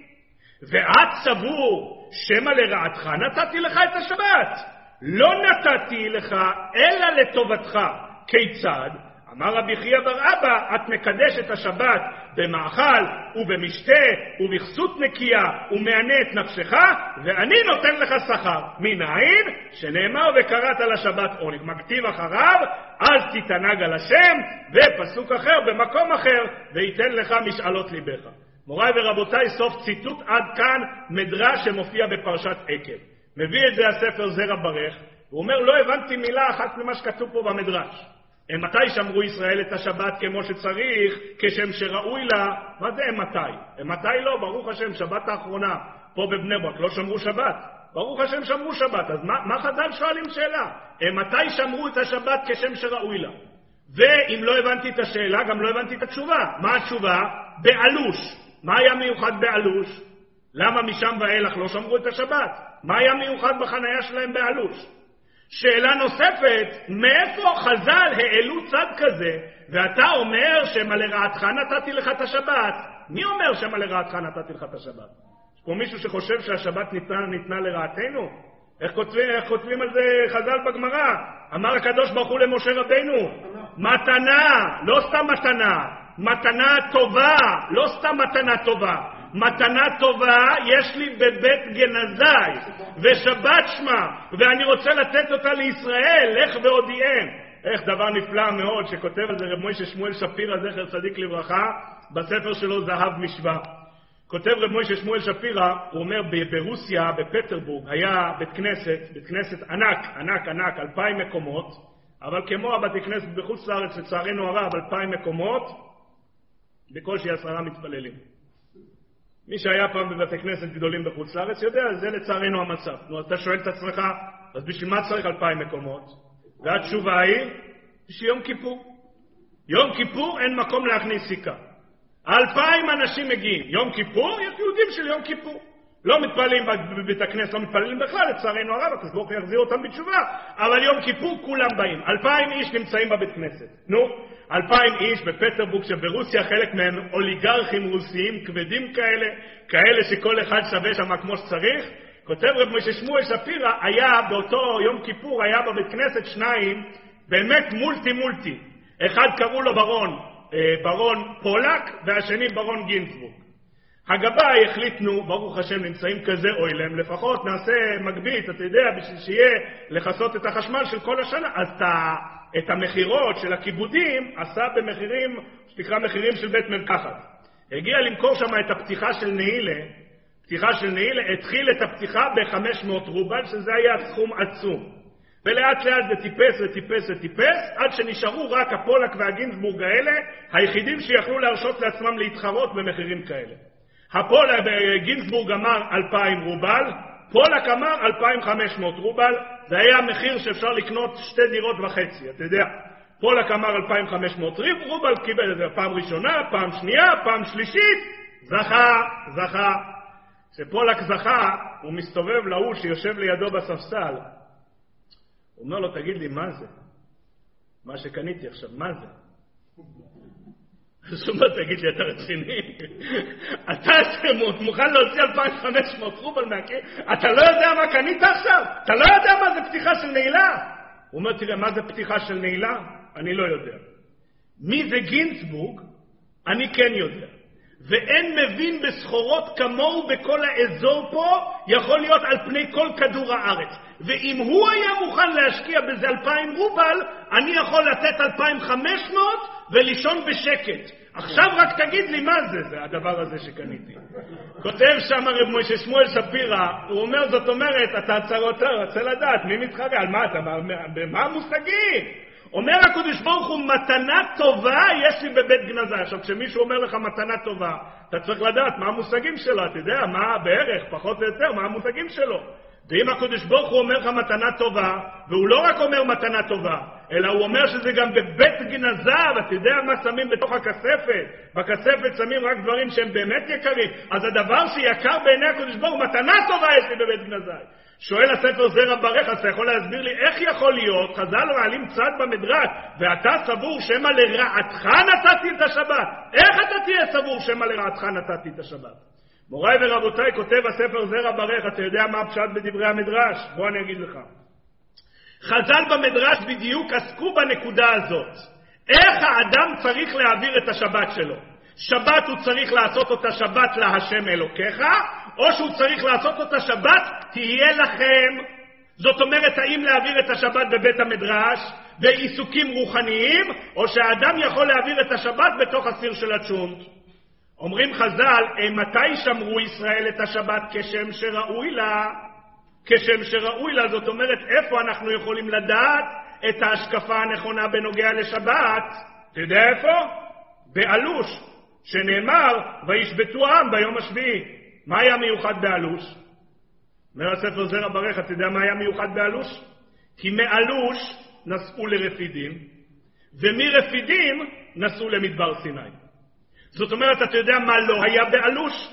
ואת סבור שמא לרעתך נתתי לך את השבת. לא נתתי לך אלא לטובתך. כיצד? אמר רבי חייא בר אבא, את מקדשת השבת במאכל ובמשתה ובכסות נקייה ומענה את נפשך, ואני נותן לך שכר. מנין? שנאמר וקראת לשבת עונג. מכתיב אחריו, אז תתענג על השם, ופסוק אחר במקום אחר, וייתן לך משאלות ליבך. מוריי ורבותיי, סוף ציטוט עד כאן מדרש שמופיע בפרשת עקב. מביא את זה הספר זרע ברך, הוא אומר, לא הבנתי מילה אחת ממה שכתוב פה במדרש. מתי שמרו ישראל את השבת כמו שצריך, כשם שראוי לה? מה זה מתי? מתי לא? ברוך השם, שבת האחרונה פה בבני ברק לא שמרו שבת. ברוך השם שמרו שבת. אז מה, מה חז"ל שואלים שאלה? מתי שמרו את השבת כשם שראוי לה? ואם לא הבנתי את השאלה, גם לא הבנתי את התשובה. מה התשובה? באלוש. מה היה מיוחד באלוש? למה משם ואילך לא שמרו את השבת? מה היה מיוחד בחניה שלהם באלוש? שאלה נוספת, מאיפה חז"ל העלו צד כזה, ואתה אומר שמא לרעתך נתתי לך את השבת? מי אומר שמא לרעתך נתתי לך את השבת? יש פה מישהו שחושב שהשבת ניתנה, ניתנה לרעתנו? איך כותבים, איך כותבים על זה חז"ל בגמרא? אמר הקדוש ברוך הוא למשה רבינו, מתנה, לא סתם מתנה, מתנה טובה, לא סתם מתנה טובה. מתנה טובה יש לי בבית גנזי, ושבת שמה, ואני רוצה לתת אותה לישראל, לך והודיעם. איך דבר נפלא מאוד שכותב על זה רב מוישה שמואל שפירא, זכר צדיק לברכה, בספר שלו זהב משווה. כותב רב מוישה שמואל שפירא, הוא אומר ברוסיה, בפטרבורג, היה בית כנסת, בית כנסת ענק, ענק, ענק, אלפיים מקומות, אבל כמו הבתי כנסת בחוץ לארץ, לצערנו הרב, אלפיים מקומות, בקושי עשרה מתפללים. מי שהיה פעם בבתי כנסת גדולים בחוץ לארץ יודע, זה לצערנו המצב. נו, אתה שואל את עצמך, אז בשביל מה צריך אלפיים מקומות? והתשובה היא, בשביל יום כיפור. יום כיפור אין מקום להכניס סיכה. אלפיים אנשים מגיעים. יום כיפור, יש יהודים של יום כיפור. לא מתפללים בבית הכנסת, לא מתפללים בכלל, לצערנו הרב, הקדוש ברוך הוא יחזיר אותם בתשובה, אבל יום כיפור כולם באים. אלפיים איש נמצאים בבית כנסת. נו, אלפיים איש בפטרבורג שברוסיה, חלק מהם אוליגרכים רוסיים כבדים כאלה, כאלה שכל אחד שווה שם כמו שצריך. כותב רב משה שמואל שפירא, היה באותו יום כיפור, היה בבית כנסת שניים, באמת מולטי מולטי. אחד קראו לו ברון, אה, ברון פולק, והשני ברון גינצבורג. הגבאי החליטנו, ברוך השם נמצאים כזה אוילם, לפחות נעשה מגבית, אתה יודע, בשביל שיהיה לכסות את החשמל של כל השנה. אז את המכירות של הכיבודים עשה במחירים, שנקרא מחירים של בית מרקחת. הגיע למכור שם את הפתיחה של נעילה, פתיחה של נעילה, התחיל את הפתיחה ב-500 רובל, שזה היה סכום עצום. ולאט לאט זה טיפס וטיפס וטיפס, עד שנשארו רק הפולק והגינסבורג האלה, היחידים שיכלו להרשות לעצמם להתחרות במחירים כאלה. הפולק, גינסבורג אמר 2,000 רובל, פולק אמר 2,500 רובל, זה היה מחיר שאפשר לקנות שתי דירות וחצי, אתה יודע. פולק אמר 2,500 ריב, רובל קיבל את זה פעם ראשונה, פעם שנייה, פעם שלישית, זכה, זכה. כשפולק זכה, הוא מסתובב להוא שיושב לידו בספסל. הוא אומר לו, תגיד לי, מה זה? מה שקניתי עכשיו, מה זה? אז הוא אומר, תגיד לי, אתה רציני? אתה מוכן להוציא 2,500 רובל מהכיר? אתה לא יודע מה קנית עכשיו? אתה לא יודע מה זה פתיחה של נעילה? הוא אומר, תראה, מה זה פתיחה של נעילה? אני לא יודע. מי זה גינצבורג? אני כן יודע. ואין מבין בסחורות כמוהו בכל האזור פה, יכול להיות על פני כל כדור הארץ. ואם הוא היה מוכן להשקיע בזה 2,000 רובל, אני יכול לתת 2,500 ולישון בשקט. עכשיו רק תגיד לי מה זה, זה הדבר הזה שקניתי. כותב שם רב משה שמואל שפירא, הוא אומר, זאת אומרת, אתה צרותה, רוצה לדעת, מי מתחרה, על מה אתה, במה המושגים? אומר הקדוש ברוך הוא, מתנה טובה יש לי בבית גנזה. עכשיו, כשמישהו אומר לך מתנה טובה, אתה צריך לדעת מה המושגים שלו, אתה יודע, מה בערך, פחות או יותר, מה המושגים שלו. ואם הקדוש ברוך הוא אומר לך מתנה טובה, והוא לא רק אומר מתנה טובה, אלא הוא אומר שזה גם בבית גנזה, ואתה יודע מה שמים בתוך הכספת? בכספת שמים רק דברים שהם באמת יקרים. אז הדבר שיקר בעיני הקדוש ברוך הוא, מתנה טובה יש לי בבית גנזה. שואל הספר זרע ברך, אז אתה יכול להסביר לי איך יכול להיות, חז"ל מעלים צד במדרש, ואתה סבור שמא לרעתך נתתי את השבת? איך אתה תהיה סבור שמא לרעתך נתתי את השבת? מוריי ורבותיי, כותב הספר זרע ברך, אתה יודע מה הפשט בדברי המדרש? בוא אני אגיד לך. חז"ל במדרש בדיוק עסקו בנקודה הזאת. איך האדם צריך להעביר את השבת שלו? שבת הוא צריך לעשות אותה שבת להשם אלוקיך, או שהוא צריך לעשות אותה שבת תהיה לכם. זאת אומרת, האם להעביר את השבת בבית המדרש בעיסוקים רוחניים, או שהאדם יכול להעביר את השבת בתוך הסיר של הצ'ונט. אומרים חז"ל, מתי שמרו ישראל את השבת כשם שראוי לה? כשם שראוי לה, זאת אומרת, איפה אנחנו יכולים לדעת את ההשקפה הנכונה בנוגע לשבת? אתה יודע איפה? באלוש, שנאמר, וישבתו העם ביום השביעי. מה היה מיוחד באלוש? אומר הספר זרע ברך, אתה יודע מה היה מיוחד באלוש? כי מאלוש נסעו לרפידים, ומרפידים נסעו למדבר סיני. זאת אומרת, אתה יודע מה לא היה באלוש?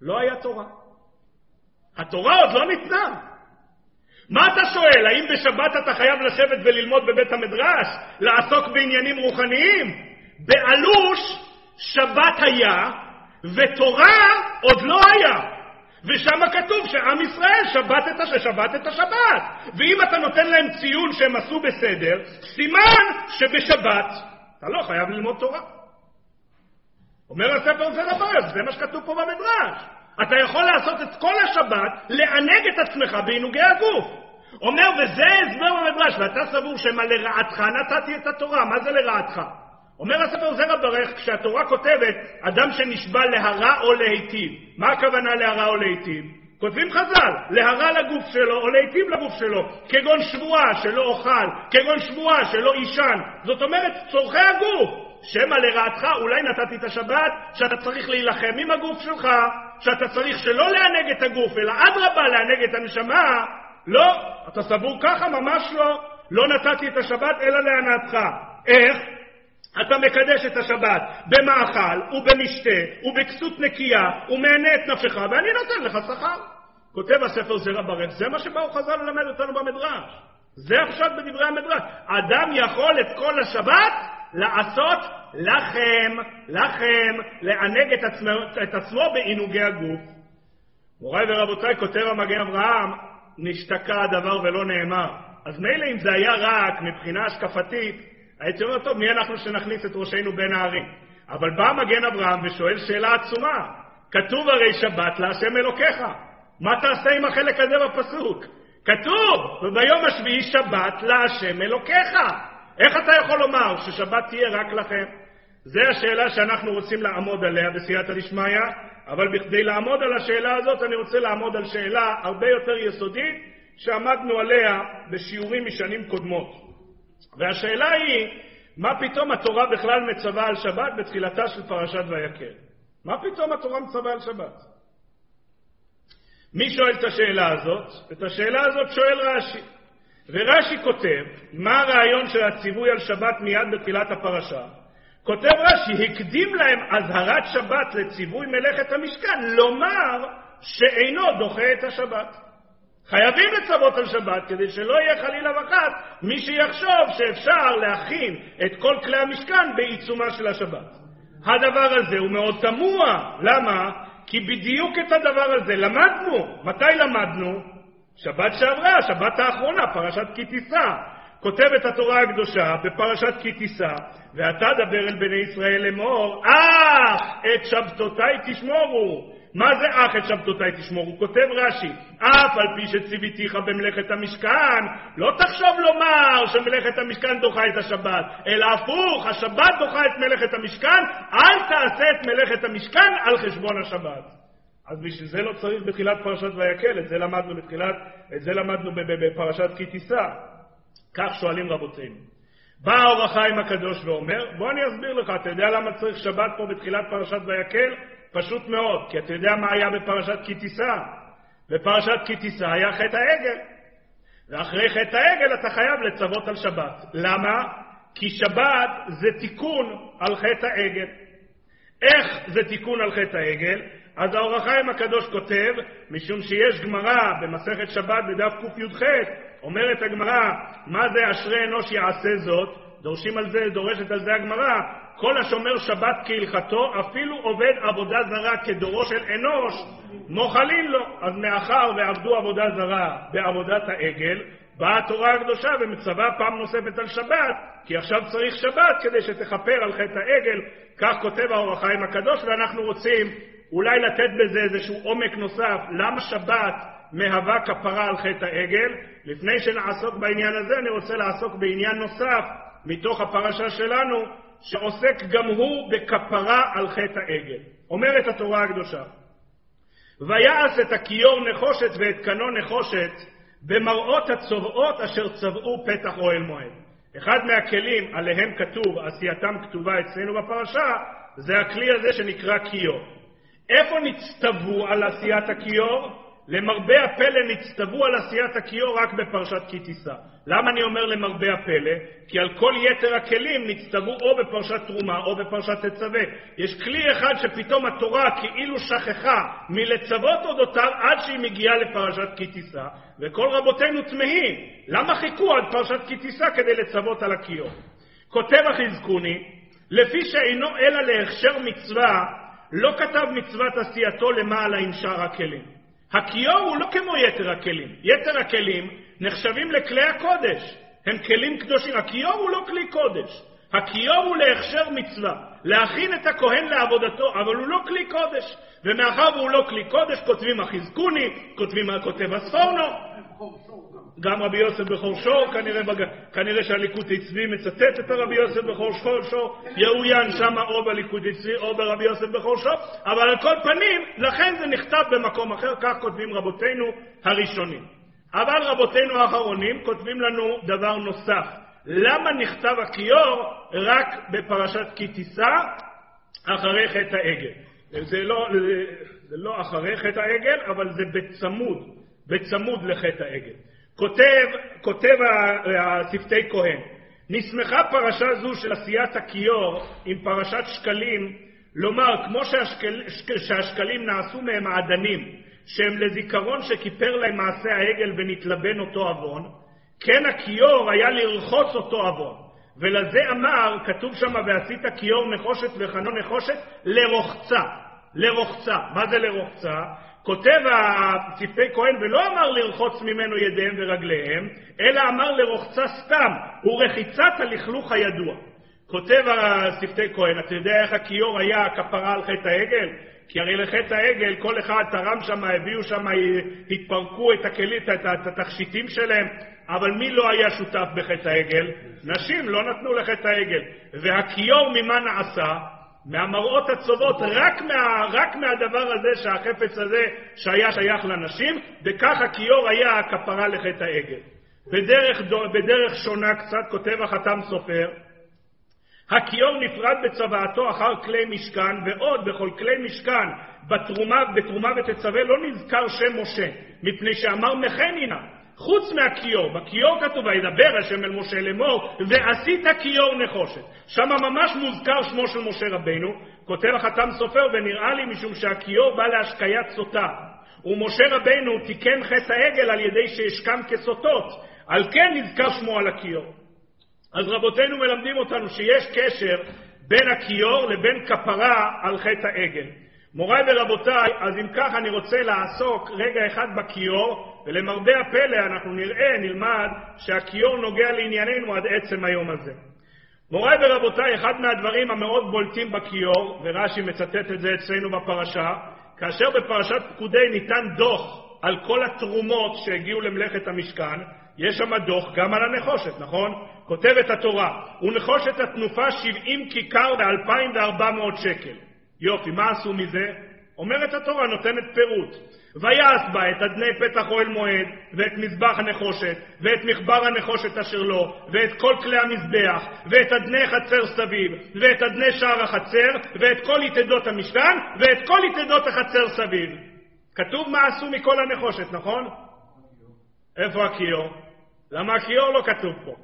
לא היה תורה. התורה עוד לא ניתנה. מה אתה שואל? האם בשבת אתה חייב לשבת וללמוד בבית המדרש? לעסוק בעניינים רוחניים? באלוש שבת היה, ותורה עוד לא היה. ושם כתוב שעם ישראל שבת את, הש... שבת את השבת. ואם אתה נותן להם ציון שהם עשו בסדר, סימן שבשבת אתה לא חייב ללמוד תורה. אומר הספר זה לבעיות, זה מה שכתוב פה במדרש. אתה יכול לעשות את כל השבת, לענג את עצמך בעינוגי הגוף. אומר, וזה הסבר במדרש, ואתה סבור שמה לרעתך נתתי את התורה, מה זה לרעתך? אומר הספר זרע ברך, כשהתורה כותבת אדם שנשבע להרע או להיטיב, מה הכוונה להרע או להיטיב? כותבים חז"ל, להרע לגוף שלו או להיטיב לגוף שלו, כגון שבועה שלא אוכל, כגון שבועה שלא יישן, זאת אומרת צורכי הגוף, שמא לרעתך אולי נתתי את השבת שאתה צריך להילחם עם הגוף שלך, שאתה צריך שלא לענג את הגוף, אלא אדרבה לענג את הנשמה, לא, אתה סבור ככה? ממש לא. לא נתתי את השבת אלא להנאתך. איך? אתה מקדש את השבת במאכל ובמשתה ובכסות נקייה ומהנה את נפשך ואני נותן לך שכר. כותב הספר זרע ברך, זה מה שבאו חז"ל ללמד אותנו במדרש. זה עכשיו בדברי המדרש. אדם יכול את כל השבת לעשות לכם, לכם, לענג את עצמו, את עצמו בעינוגי הגוף. מוריי ורבותיי, כותב המגן אברהם, נשתקע הדבר ולא נאמר. אז מילא אם זה היה רק מבחינה השקפתית, הייתי אומר, טוב, מי אנחנו שנכניס את ראשנו בין הערים? אבל בא מגן אברהם ושואל שאלה עצומה. כתוב הרי שבת להשם אלוקיך. מה תעשה עם החלק הזה בפסוק? כתוב, וביום השביעי שבת להשם אלוקיך. איך אתה יכול לומר ששבת תהיה רק לכם? זו השאלה שאנחנו רוצים לעמוד עליה בסייעתא דשמיא, אבל בכדי לעמוד על השאלה הזאת אני רוצה לעמוד על שאלה הרבה יותר יסודית שעמדנו עליה בשיעורים משנים קודמות. והשאלה היא, מה פתאום התורה בכלל מצווה על שבת בתחילתה של פרשת ויקל? מה פתאום התורה מצווה על שבת? מי שואל את השאלה הזאת? את השאלה הזאת שואל רש"י. ורש"י כותב, מה הרעיון של הציווי על שבת מיד בתחילת הפרשה? כותב רש"י, הקדים להם אזהרת שבת לציווי מלאכת המשכן, לומר שאינו דוחה את השבת. חייבים לצוות על שבת כדי שלא יהיה חלילה וחס מי שיחשוב שאפשר להכין את כל כלי המשכן בעיצומה של השבת. הדבר הזה הוא מאוד תמוה. למה? כי בדיוק את הדבר הזה למדנו. מתי למדנו? שבת שעברה, שבת האחרונה, פרשת כי תישא. כותבת התורה הקדושה בפרשת כי תישא, ואתה דבר אל בני ישראל לאמור, אך את שבתותיי תשמורו. מה זה אך את שבתותיי תשמורו? כותב רש"י, אף על פי שציוויתיך במלאכת המשכן, לא תחשוב לומר שמלאכת המשכן דוחה את השבת, אלא הפוך, השבת דוחה את מלאכת המשכן, אל תעשה את מלאכת המשכן על חשבון השבת. אז בשביל זה לא צריך בתחילת פרשת ויקל, את זה למדנו בתחילת, את זה למדנו בפרשת כי תישא. כך שואלים רבותינו. בא האור החיים הקדוש ואומר, בוא אני אסביר לך, אתה יודע למה צריך שבת פה בתחילת פרשת ויקל? פשוט מאוד, כי אתה יודע מה היה בפרשת כי תישא. בפרשת כי תישא היה חטא העגל. ואחרי חטא העגל אתה חייב לצוות על שבת. למה? כי שבת זה תיקון על חטא העגל. איך זה תיקון על חטא העגל? אז האור החיים הקדוש כותב, משום שיש גמרא במסכת שבת בדף קי"ח, אומרת הגמרא, מה זה אשרי אנוש יעשה זאת? דורשים על זה, דורשת על זה הגמרא, כל השומר שבת כהלכתו, אפילו עובד עבודה זרה כדורו של אנוש, מוחלין לו. אז מאחר ועבדו עבודה זרה בעבודת העגל, באה התורה הקדושה ומצווה פעם נוספת על שבת, כי עכשיו צריך שבת כדי שתכפר על חטא העגל, כך כותב האור החיים הקדוש, ואנחנו רוצים אולי לתת בזה איזשהו עומק נוסף, למה שבת מהווה כפרה על חטא העגל? לפני שנעסוק בעניין הזה, אני רוצה לעסוק בעניין נוסף מתוך הפרשה שלנו, שעוסק גם הוא בכפרה על חטא העגל. אומרת התורה הקדושה, ויעש את הכיור נחושת ואת קנו נחושת במראות הצובעות אשר צבעו פתח אוהל מועד. אחד מהכלים עליהם כתוב, עשייתם כתובה אצלנו בפרשה, זה הכלי הזה שנקרא כיור. איפה נצטוו על עשיית הכיור? למרבה הפלא נצטוו על עשיית הכיור רק בפרשת כי תישא. למה אני אומר למרבה הפלא? כי על כל יתר הכלים נצטוו או בפרשת תרומה או בפרשת תצווה. יש כלי אחד שפתאום התורה כאילו שכחה מלצוות אודותיו עד שהיא מגיעה לפרשת כי תישא, וכל רבותינו תמהים, למה חיכו עד פרשת כי תישא כדי לצוות על הכיור? כותב החזקוני, לפי שאינו אלא להכשר מצווה, לא כתב מצוות עשייתו למעלה עם שאר הכלים. הכיור הוא לא כמו יתר הכלים. יתר הכלים נחשבים לכלי הקודש. הם כלים קדושים. הכיור הוא לא כלי קודש. הכיור הוא להכשר מצווה, להכין את הכהן לעבודתו, אבל הוא לא כלי קודש. ומאחר והוא לא כלי קודש, כותבים החזקוני, כותבים, כותב הספורנו, גם רבי יוסף בכור שור, כנראה. כנראה שהליכוד הצבי מצטט את הרבי יוסף בכור שור, יאוין שם או בליכוד הצבי או ברבי יוסף בכור שור, אבל על כל פנים, לכן זה נכתב במקום אחר, כך כותבים רבותינו הראשונים. אבל רבותינו האחרונים כותבים לנו דבר נוסף. למה נכתב הכיור רק בפרשת כי תישא אחרי חטא העגל? זה לא, זה לא אחרי חטא העגל, אבל זה בצמוד, בצמוד לחטא העגל. כותב, כותב השפתי כהן, נסמכה פרשה זו של עשיית הכיור עם פרשת שקלים, לומר, כמו שהשקל, שהשקלים נעשו מהם מעדנים, שהם לזיכרון שכיפר להם מעשה העגל ונתלבן אותו עוון, כן הכיור היה לרחוץ אותו עוון. ולזה אמר, כתוב שם, ועשית כיור נחושת וחנו נחושת, לרוחצה. לרוחצה. מה זה לרוחצה? כותב הצוותי כהן, ולא אמר לרחוץ ממנו ידיהם ורגליהם, אלא אמר לרוחצה סתם, ורחיצת הלכלוך הידוע. כותב השפתי כהן, אתה יודע איך הכיור היה הכפרה על חטא העגל? כי הרי לחטא העגל כל אחד תרם שם, הביאו שם, התפרקו את הכלים, את התכשיטים שלהם, אבל מי לא היה שותף בחטא העגל? נשים לא נתנו לחטא העגל. והכיור ממה נעשה? מהמראות הצובות, רק, מה, רק מהדבר הזה שהחפץ הזה שהיה שייך לנשים, וכך הכיור היה הכפרה לחטא העגל. בדרך, בדרך שונה קצת כותב החתם סופר, הכיור נפרד בצוואתו אחר כלי משכן, ועוד בכל כלי משכן בתרומה, בתרומה ותצווה לא נזכר שם משה, מפני שאמר מחנינה, חוץ מהכיור, בכיור כתוב, וידבר השם אל משה לאמור, ועשית כיור נחושת. שם ממש מוזכר שמו של משה רבנו, כותב החתם סופר, ונראה לי משום שהכיור בא להשקיית סוטה. ומשה רבנו תיקן חטא העגל על ידי שהשכם כסוטות, על כן נזכר שמו על הכיור. אז רבותינו מלמדים אותנו שיש קשר בין הכיור לבין כפרה על חטא העגל. מוריי ורבותיי, אז אם כך אני רוצה לעסוק רגע אחד בכיור, ולמרבה הפלא אנחנו נראה, נלמד, שהכיור נוגע לענייננו עד עצם היום הזה. מוריי ורבותיי, אחד מהדברים המאוד בולטים בכיור, ורש"י מצטט את זה אצלנו בפרשה, כאשר בפרשת פקודי ניתן דוח על כל התרומות שהגיעו למלאכת המשכן, יש שם דוח גם על הנחושת, נכון? כותבת התורה, ונחושת התנופה 70 כיכר ב-2,400 שקל. יופי, מה עשו מזה? אומרת התורה, נותנת פירוט. ויעש בה את אדני פתח אוהל מועד, ואת מזבח הנחושת, ואת מחבר הנחושת אשר לו, ואת כל כלי המזבח, ואת אדני חצר סביב, ואת אדני שער החצר, ואת כל יתדות המשכן, ואת כל יתדות החצר סביב. כתוב מה עשו מכל הנחושת, נכון? איפה הכיור? למה הכיור לא כתוב פה?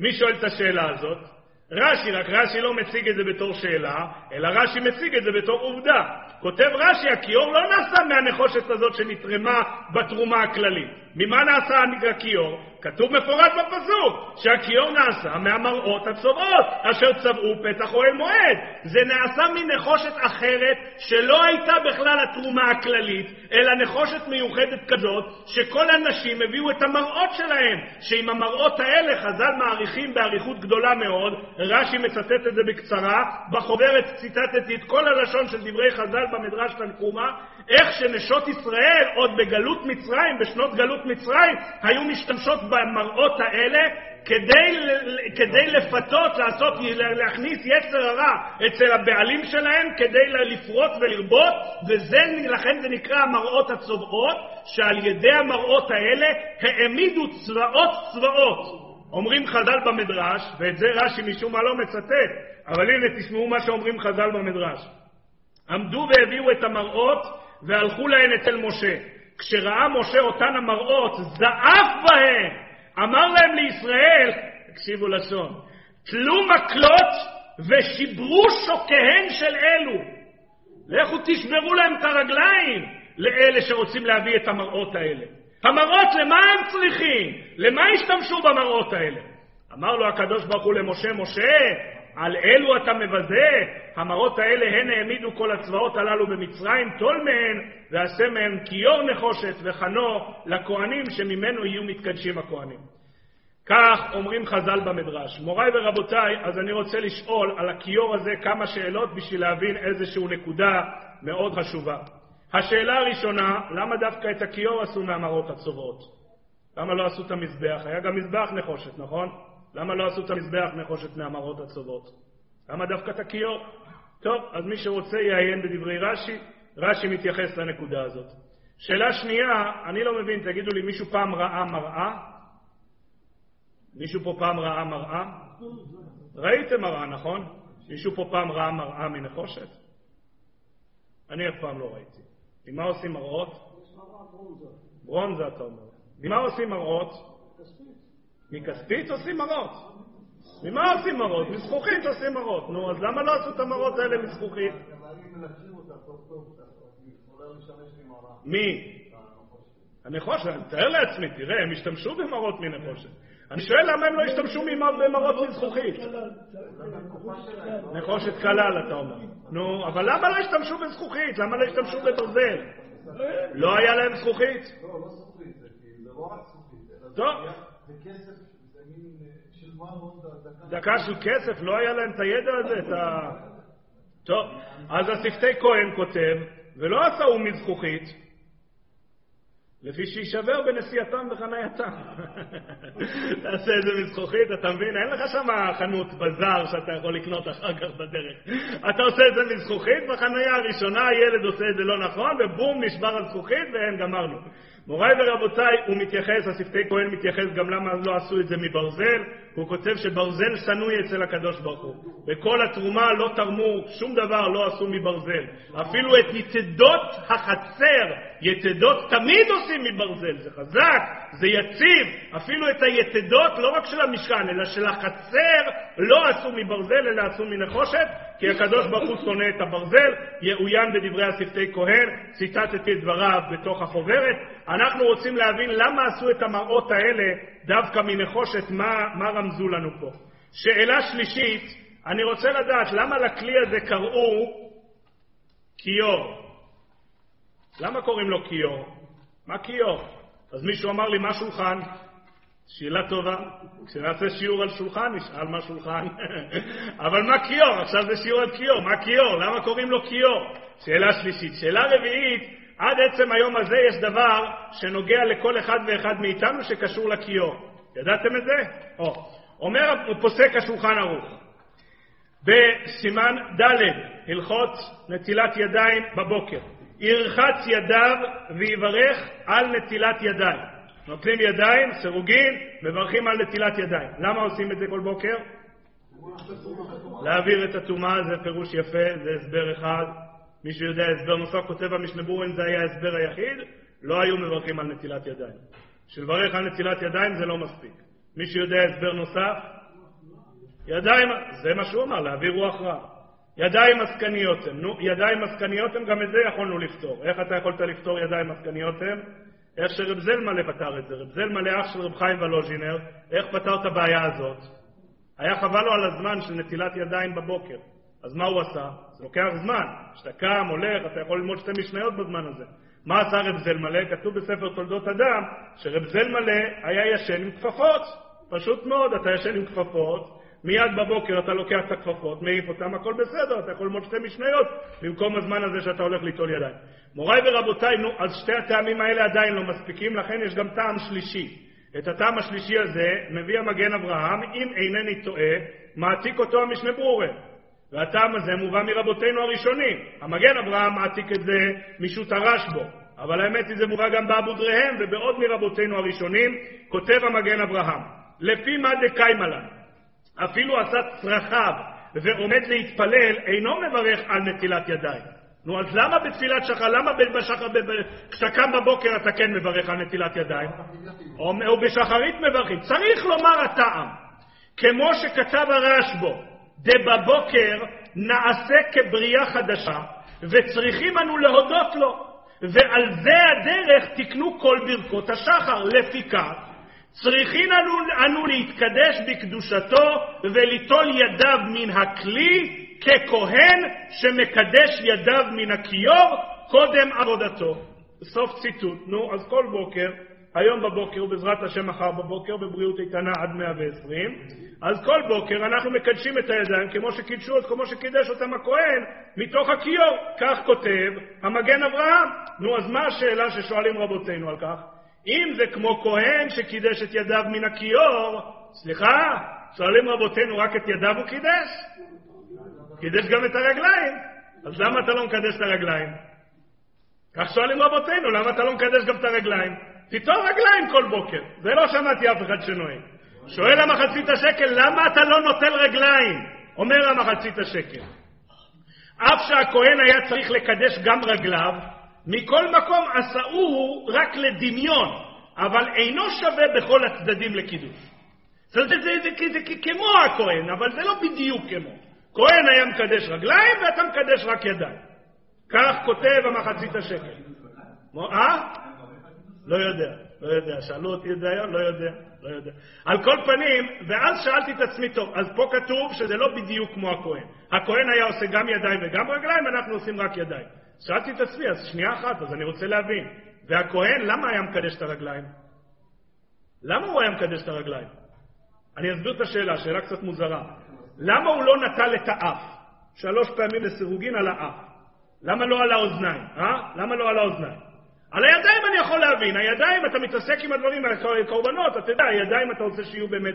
מי שואל את השאלה הזאת? רש"י, רק רש"י לא מציג את זה בתור שאלה, אלא רש"י מציג את זה בתור עובדה. כותב רש"י, הכיור לא נעשה מהנחושת הזאת שנתרמה בתרומה הכללית. ממה נעשה הכיור? כתוב מפורט בפסוק שהכיור נעשה מהמראות הצובעות אשר צבעו פתח אוהל מועד. זה נעשה מנחושת אחרת שלא הייתה בכלל התרומה הכללית, אלא נחושת מיוחדת כזאת שכל הנשים הביאו את המראות שלהם, שעם המראות האלה חז"ל מעריכים באריכות גדולה מאוד, רש"י מצטט את זה בקצרה, בחוברת ציטטתי את כל הלשון של דברי חז"ל במדרש תנקומה, איך שנשות ישראל עוד בגלות מצרים, בשנות גלות מצרים, היו משתמשות במראות האלה כדי, כדי לפתות, לעשות, להכניס יצר הרע אצל הבעלים שלהם, כדי לפרוט ולרבות, ולכן זה נקרא המראות הצובעות, שעל ידי המראות האלה העמידו צבאות צבאות. אומרים חז"ל במדרש, ואת זה רש"י משום מה לא מצטט, אבל הנה תשמעו מה שאומרים חז"ל במדרש. עמדו והביאו את המראות והלכו להן אצל משה. כשראה משה אותן המראות, זעף בהן, אמר להם לישראל, תקשיבו לשון, תלו מקלות ושיברו שוקיהן של אלו. לכו תשברו להם את הרגליים לאלה שרוצים להביא את המראות האלה. המראות, למה הם צריכים? למה השתמשו במראות האלה? אמר לו הקדוש ברוך הוא למשה, משה, על אלו אתה מבזה? המראות האלה הן העמידו כל הצבאות הללו במצרים, טול מהן ועשה מהן כיור נחושת וחנו לכהנים שממנו יהיו מתקדשים הכהנים. כך אומרים חז"ל במדרש. מוריי ורבותיי, אז אני רוצה לשאול על הכיור הזה כמה שאלות בשביל להבין איזושהי נקודה מאוד חשובה. השאלה הראשונה, למה דווקא את הכיור עשו מהמראות הצובעות? למה לא עשו את המזבח? היה גם מזבח נחושת, נכון? למה לא עשו את המזבח נחושת מהמראות הצובעות? למה דווקא את הכיור? טוב, אז מי שרוצה יעיין בדברי רש"י, רש"י מתייחס לנקודה הזאת. שאלה שנייה, אני לא מבין, תגידו לי, מישהו פעם ראה מראה? מישהו פה פעם ראה מראה? ראיתם מראה, נכון? מישהו פה פעם ראה מראה מנחושת? אני אף פעם לא ראיתי. ממה עושים מראות? ברונזה, אתה אומר. ממה עושים מראות? מכספית עושים מראות. ממה עושים מראות? מזכוכית עושים מראות. נו, אז למה לא עשו את המראות האלה מזכוכית? מי? הנחושת, אני מתאר לעצמי, תראה, הם השתמשו במראות מנחושת. אני שואל למה הם לא השתמשו במראות מזכוכית. נחושת כלל, אתה אומר. נו, אבל למה לא השתמשו בזכוכית? למה לא השתמשו בברזל? לא היה להם זכוכית? לא, לא זכוכית, זה לא רק זכוכית. טוב. מאוד דקה של כסף, לא היה להם את הידע הזה, את ה... טוב, אז השפתי כהן כותב, ולא עשהו מזכוכית, לפי שיישבר בנסיעתם וחנייתם. תעשה את זה מזכוכית, אתה מבין? אין לך שם חנות בזאר שאתה יכול לקנות אחר כך בדרך. אתה עושה את זה מזכוכית, בחניה הראשונה הילד עושה את זה לא נכון, ובום, נשבר הזכוכית ואין, גמרנו. מוריי ורבותיי, הוא מתייחס, השפתי כהן מתייחס גם למה לא עשו את זה מברזל, הוא כותב שברזל שנוי אצל הקדוש ברוך הוא. וכל התרומה לא תרמו, שום דבר לא עשו מברזל. אפילו את יתדות החצר, יתדות תמיד עושים מברזל, זה חזק, זה יציב. אפילו את היתדות, לא רק של המשכן, אלא של החצר, לא עשו מברזל, אלא עשו מנחושת, כי הקדוש ברוך הוא שונא את הברזל, יאוין בדברי השפתי כהן, ציטטתי את דבריו בתוך החוברת. אנחנו רוצים להבין למה עשו את המראות האלה דווקא מנחושת, מה, מה רמזו לנו פה. שאלה שלישית, אני רוצה לדעת למה לכלי הזה קראו כיור. למה קוראים לו כיור? מה כיור? אז מישהו אמר לי, מה שולחן? שאלה טובה. כשנעשה שיעור על שולחן, נשאל מה שולחן. אבל מה כיור? עכשיו זה שיעור על כיור. מה כיור? למה קוראים לו כיור? שאלה שלישית. שאלה רביעית, עד עצם היום הזה יש דבר שנוגע לכל אחד ואחד מאיתנו שקשור לכיור. ידעתם את זה? או. אומר, פוסק השולחן ערוך. בסימן ד', הלכות נטילת ידיים בבוקר. ירחץ ידיו ויברך על נטילת ידיים. נוטלים ידיים, סירוגין, מברכים על נטילת ידיים. למה עושים את זה כל בוקר? להעביר את הטומאה זה פירוש יפה, זה הסבר אחד. מי שיודע הסבר נוסף, כותב המשנה ברורן, זה היה ההסבר היחיד, לא היו מברכים על נטילת ידיים. שלברך על נטילת ידיים זה לא מספיק. מי שיודע הסבר נוסף, ידיים, זה מה שהוא אמר, להעביר רוח רע. ידיים עסקניות הם. נו, ידיים עסקניות הם, גם את זה יכולנו לפתור. איך אתה יכולת לפתור ידיים עסקניות הם? איך שרב זלמלה פתר את זה. רב זלמלה, אח של רב חיים ולוז'ינר, איך פתר את הבעיה הזאת? היה חבל לו על הזמן של נטילת ידיים בבוקר. אז מה הוא עשה? זה לוקח זמן. כשאתה קם, הולך, אתה יכול ללמוד שתי משניות בזמן הזה. מה עשה רב זלמלה? כתוב בספר תולדות אדם שרב זלמלה היה ישן עם כפפות. פשוט מאוד, אתה ישן עם כפפות, מיד בבוקר אתה לוקח את הכפפות, מעיף אותם, הכל בסדר, אתה יכול ללמוד שתי משניות במקום הזמן הזה שאתה הולך ליטול ידיים. מוריי ורבותיי, נו, אז שתי הטעמים האלה עדיין לא מספיקים, לכן יש גם טעם שלישי. את הטעם השלישי הזה מביא המגן אברהם, אם אינני טועה, מעתיק אותו המשנה ברורה. והטעם הזה מובא מרבותינו הראשונים. המגן אברהם מעתיק את זה משו"ת הרשב"ו. אבל האמת היא זה מובא גם באבודריהם ובעוד מרבותינו הראשונים, כותב המגן אברהם, לפי מה דקיימה לנו, אפילו עשה צרכיו ועומד להתפלל, אינו מברך על נטילת ידיים. נו, אז למה בתפילת שחר, למה בשחר, כשאתה קם בבוקר אתה כן מברך על נטילת ידיים? או, או בשחרית מברכים. צריך לומר הטעם, כמו שכתב הרשב"ו, דבבוקר נעשה כבריאה חדשה, וצריכים אנו להודות לו. ועל זה הדרך תקנו כל ברכות השחר. לפיכך, צריכים אנו, אנו להתקדש בקדושתו וליטול ידיו מן הכלי ככהן שמקדש ידיו מן הכיור קודם עבודתו. סוף ציטוט. נו, אז כל בוקר, היום בבוקר ובעזרת השם מחר בבוקר בבריאות איתנה עד 120, אז כל בוקר אנחנו מקדשים את הידיים כמו שקידשו, כמו שקידש אותם הכהן מתוך הכיור. כך כותב המגן אברהם. נו, אז מה השאלה ששואלים רבותינו על כך? אם זה כמו כהן שקידש את ידיו מן הכיור, סליחה, שואלים רבותינו רק את ידיו הוא קידש? קידש גם את הרגליים, אז למה אתה לא מקדש את הרגליים? כך שואלים רבותינו, למה אתה לא מקדש גם את הרגליים? תיטול רגליים כל בוקר. זה לא שמעתי אף אחד שנוהג. שואל המחצית השקל, למה אתה לא נוטל רגליים? אומר המחצית השקל. אף שהכהן היה צריך לקדש גם רגליו, מכל מקום עשאוהו רק לדמיון, אבל אינו שווה בכל הצדדים לקידוש. זה, זה, זה, זה, זה, זה כמו הכהן, אבל זה לא בדיוק כמו. כהן היה מקדש רגליים ואתה מקדש רק ידיים. כך כותב המחצית השקל. אה? לא יודע, לא יודע. שאלו אותי את זה היום? לא יודע, לא יודע. על כל פנים, ואז שאלתי את עצמי, טוב, אז פה כתוב שזה לא בדיוק כמו הכהן. הכהן היה עושה גם ידיים וגם רגליים, אנחנו עושים רק ידיים. שאלתי את עצמי, אז שנייה אחת, אז אני רוצה להבין. והכהן, למה היה מקדש את הרגליים? למה הוא היה מקדש את הרגליים? אני אסביר את השאלה, שאלה קצת מוזרה. למה הוא לא נטל את האף? שלוש פעמים לסירוגין על האף. למה לא על האוזניים? אה? למה לא על האוזניים? על הידיים אני יכול להבין, הידיים, אתה מתעסק עם הדברים האלה, קורבנות, אתה יודע, הידיים אתה רוצה שיהיו באמת...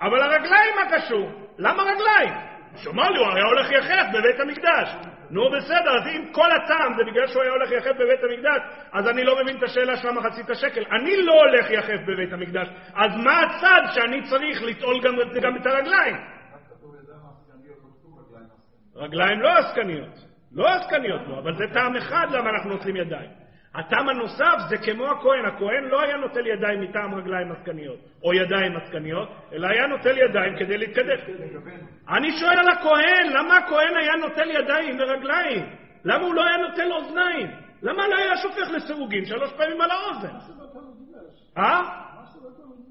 אבל הרגליים מה קשור? למה רגליים? שאמר לי, הוא היה הולך יחף בבית המקדש. נו בסדר, אז אם כל הטעם זה בגלל שהוא היה הולך יחף בבית המקדש, אז אני לא מבין את השאלה של המחצית השקל. אני לא הולך יחף בבית המקדש, אז מה הצד שאני צריך לטעול גם, גם את הרגליים? רגליים לא עסקניות, לא עסקניות לא, אבל זה טעם אחד למה אנחנו נוטלים ידיים. הטעם הנוסף זה כמו הכהן, הכהן לא היה נוטל ידיים מטעם רגליים עסקניות, או ידיים עסקניות, אלא היה נוטל ידיים כדי להתקדש. אני שואל על הכהן, למה הכהן היה נוטל ידיים ורגליים? למה הוא לא היה נוטל אוזניים? למה לא היה שופך לסירוגין שלוש פעמים על האוזן? אה?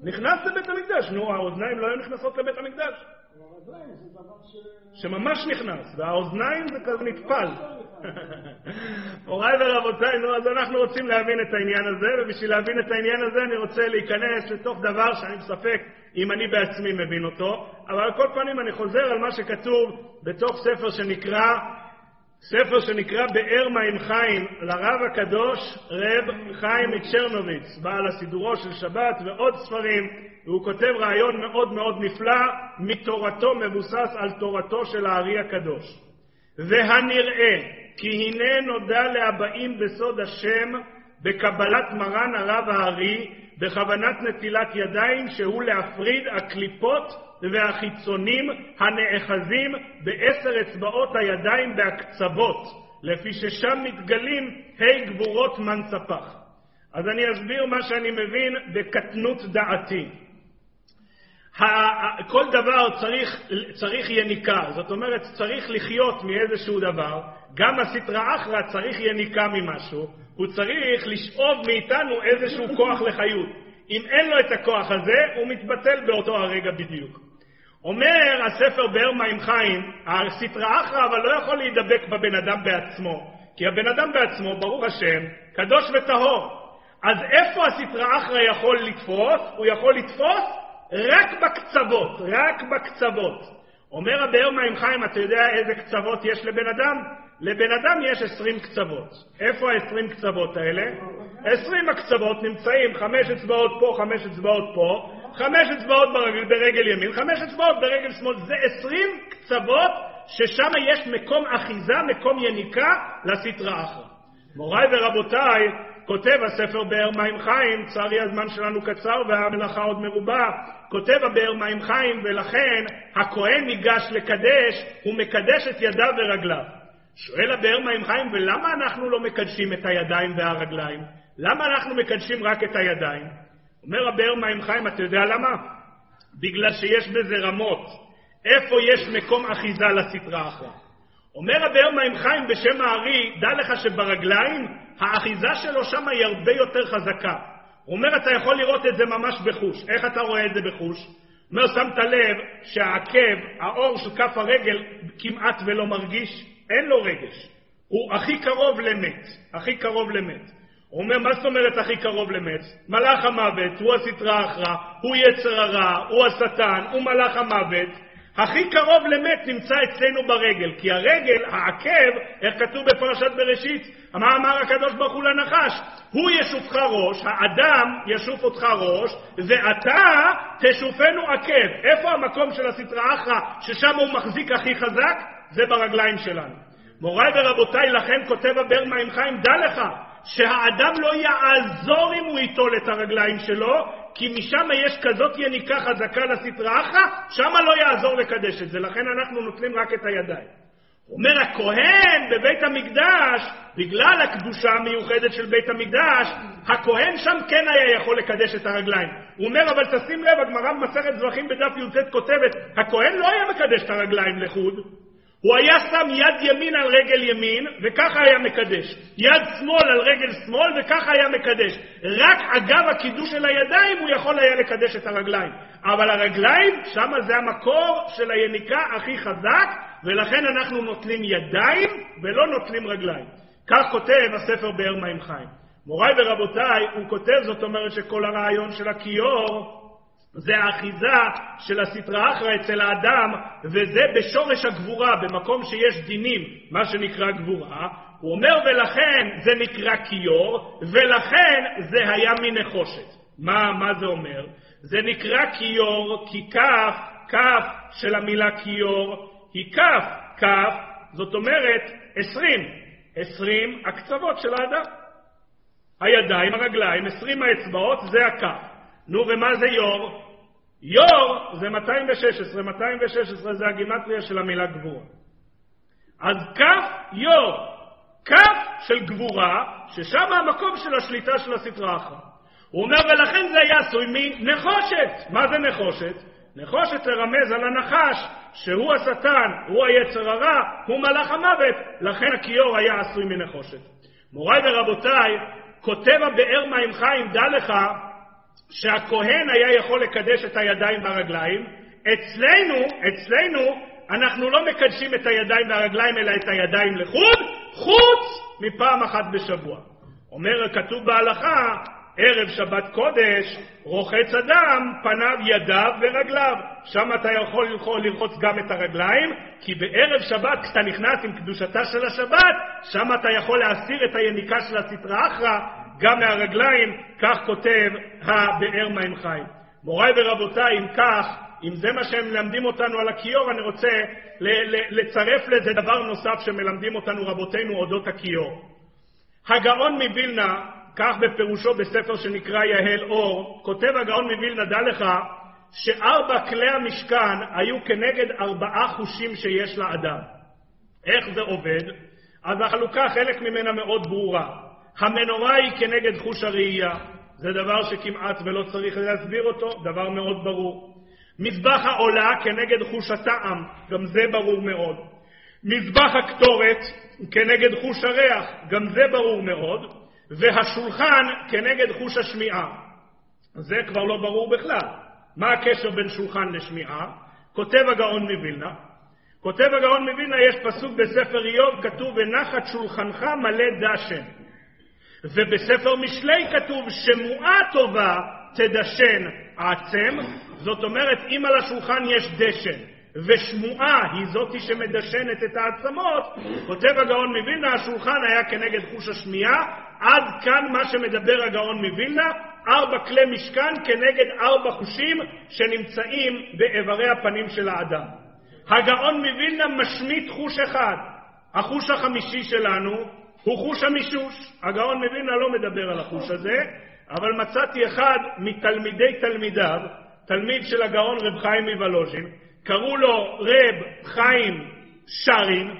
נכנס לבית המקדש, נו, האוזניים לא היו נכנסות לבית המקדש. שממש נכנס, והאוזניים זה כזה נטפל. מוריי ורבותיי, נו, אז אנחנו רוצים להבין את העניין הזה, ובשביל להבין את העניין הזה אני רוצה להיכנס לתוך דבר שאני בספק אם אני בעצמי מבין אותו, אבל על כל פנים אני חוזר על מה שכתוב בתוך ספר שנקרא, ספר שנקרא באר מים חיים, לרב הקדוש רב חיים מצ'רנוביץ, בעל הסידורו של שבת ועוד ספרים, והוא כותב רעיון מאוד מאוד נפלא, מתורתו מבוסס על תורתו של הארי הקדוש. והנראה כי הנה נודע להבאים בסוד השם בקבלת מרן הרב הארי בכוונת נטילת ידיים שהוא להפריד הקליפות והחיצונים הנאחזים בעשר אצבעות הידיים בהקצוות, לפי ששם מתגלים ה' גבורות מנצפח. אז אני אסביר מה שאני מבין בקטנות דעתי. כל דבר צריך, צריך יניקה, זאת אומרת צריך לחיות מאיזשהו דבר, גם הסטרא אחרא צריך יניקה ממשהו, הוא צריך לשאוב מאיתנו איזשהו כוח לחיות. אם אין לו את הכוח הזה, הוא מתבטל באותו הרגע בדיוק. אומר הספר באר מים חיים, הסטרא אחרא אבל לא יכול להידבק בבן אדם בעצמו, כי הבן אדם בעצמו, ברוך השם, קדוש וטהור. אז איפה הסטרא אחרא יכול לתפוס? הוא יכול לתפוס רק בקצוות, רק בקצוות. אומר הבאר מים חיים, אתה יודע איזה קצוות יש לבן אדם? לבן אדם יש עשרים קצוות. איפה העשרים קצוות האלה? עשרים הקצוות נמצאים חמש אצבעות פה, חמש אצבעות פה, חמש אצבעות ברגל, ברגל ימין, חמש אצבעות ברגל שמאל. זה עשרים קצוות ששם יש מקום אחיזה, מקום יניקה לסטרא אחרא. מוריי ורבותיי, כותב הספר באר מים חיים, צערי הזמן שלנו קצר והמלאכה עוד מרובה, כותב הבאר מים חיים, ולכן הכהן ניגש לקדש, הוא מקדש את ידיו ורגליו. שואל הבאר מים חיים, ולמה אנחנו לא מקדשים את הידיים והרגליים? למה אנחנו מקדשים רק את הידיים? אומר הבאר מים חיים, אתה יודע למה? בגלל שיש בזה רמות. איפה יש מקום אחיזה לסטרה אחרא? אומר הבאר מים חיים בשם הארי, דע לך שברגליים האחיזה שלו שם היא הרבה יותר חזקה. הוא אומר, אתה יכול לראות את זה ממש בחוש. איך אתה רואה את זה בחוש? הוא אומר, שמת לב שהעקב, האור של כף הרגל כמעט ולא מרגיש, אין לו רגש. הוא הכי קרוב למת, הכי קרוב למת. הוא אומר, מה זאת אומרת הכי קרוב למת? מלאך המוות, הוא הסטרה אחרא, הוא יצר הרע, הוא השטן, הוא מלאך המוות. הכי קרוב למת נמצא אצלנו ברגל, כי הרגל, העקב, איך כתוב בפרשת בראשית, מה אמר הקדוש ברוך הוא לנחש? הוא ישופך ראש, האדם ישוף אותך ראש, ואתה תשופנו עקב. איפה המקום של הסטרא אחרא, ששם הוא מחזיק הכי חזק? זה ברגליים שלנו. מוריי ורבותיי, לכן כותב הבאר מים חיים, דע לך, שהאדם לא יעזור אם הוא ייטול את הרגליים שלו, כי משם יש כזאת יניקה חזקה לסטרא אחרא, שמה לא יעזור לקדש את זה, לכן אנחנו נוטלים רק את הידיים. אומר הכהן בבית המקדש, בגלל הקדושה המיוחדת של בית המקדש, הכהן שם כן היה יכול לקדש את הרגליים. הוא אומר, אבל תשים לב, הגמרא במסכת זרחים בדף י"ט כותבת, הכהן לא היה מקדש את הרגליים לחוד, הוא היה שם יד ימין על רגל ימין, וככה היה מקדש. יד שמאל על רגל שמאל, וככה היה מקדש. רק אגב הקידוש של הידיים הוא יכול היה לקדש את הרגליים. אבל הרגליים, שמה זה המקור של היניקה הכי חזק, ולכן אנחנו נוטלים ידיים ולא נוטלים רגליים. כך כותב הספר באר מים חיים. מוריי ורבותיי, הוא כותב, זאת אומרת שכל הרעיון של הכיור זה האחיזה של הסטרא אחרא אצל האדם, וזה בשורש הגבורה, במקום שיש דינים, מה שנקרא גבורה. הוא אומר, ולכן זה נקרא כיור, ולכן זה היה מנחושת. מה, מה זה אומר? זה נקרא כיור כי כף, כף של המילה כיור היא כף, כף, זאת אומרת עשרים, עשרים הקצוות של האדם. הידיים, הרגליים, עשרים האצבעות, זה הכף. נו, ומה זה יור? יור זה 216, 216 זה הגימטריה של המילה גבורה. אז כף יור, כף של גבורה, ששם המקום של השליטה של הסטרה אחרא. הוא אומר, ולכן זה היה עשוי מנחושת. מה זה נחושת? נחושת לרמז על הנחש, שהוא השטן, הוא היצר הרע, הוא מלאך המוות, לכן הכיור היה עשוי מנחושת. מוריי ורבותיי, כותב הבאר מים חיים, דע לך, שהכהן היה יכול לקדש את הידיים והרגליים, אצלנו, אצלנו, אנחנו לא מקדשים את הידיים והרגליים, אלא את הידיים לחוד, חוץ מפעם אחת בשבוע. אומר, כתוב בהלכה, ערב שבת קודש, רוחץ אדם, פניו, ידיו ורגליו. שם אתה יכול לרחוץ גם את הרגליים, כי בערב שבת, כשאתה נכנס עם קדושתה של השבת, שם אתה יכול להסיר את היניקה של הסטרא אחרא, גם מהרגליים, כך כותב הבאר מים חיים. מוריי ורבותיי, אם כך, אם זה מה שהם מלמדים אותנו על הכיור, אני רוצה לצרף לזה דבר נוסף שמלמדים אותנו רבותינו אודות הכיור. הגאון מווילנה, כך בפירושו בספר שנקרא יהל אור, כותב הגאון מווילנה, דע לך, שארבע כלי המשכן היו כנגד ארבעה חושים שיש לאדם. איך זה עובד? אז החלוקה, חלק ממנה מאוד ברורה. המנורה היא כנגד חוש הראייה, זה דבר שכמעט ולא צריך להסביר אותו, דבר מאוד ברור. מזבח העולה כנגד חוש הטעם, גם זה ברור מאוד. מזבח הקטורת כנגד חוש הריח, גם זה ברור מאוד. והשולחן כנגד חוש השמיעה. זה כבר לא ברור בכלל. מה הקשר בין שולחן לשמיעה? כותב הגאון מווילנה, כותב הגאון מווילנה, יש פסוק בספר איוב, כתוב, ונחת שולחנך מלא דשן. ובספר משלי כתוב שמועה טובה תדשן עצם, זאת אומרת אם על השולחן יש דשן ושמועה היא זאתי שמדשנת את העצמות, כותב הגאון מווילנה, השולחן היה כנגד חוש השמיעה, עד כאן מה שמדבר הגאון מווילנה, ארבע כלי משכן כנגד ארבע חושים שנמצאים באיברי הפנים של האדם. הגאון מווילנה משמיט חוש אחד, החוש החמישי שלנו הוא חוש המישוש. הגאון מווילנה לא מדבר על החוש הזה, אבל מצאתי אחד מתלמידי תלמידיו, תלמיד של הגאון רב חיים מוולוז'ין, קראו לו רב חיים שרין.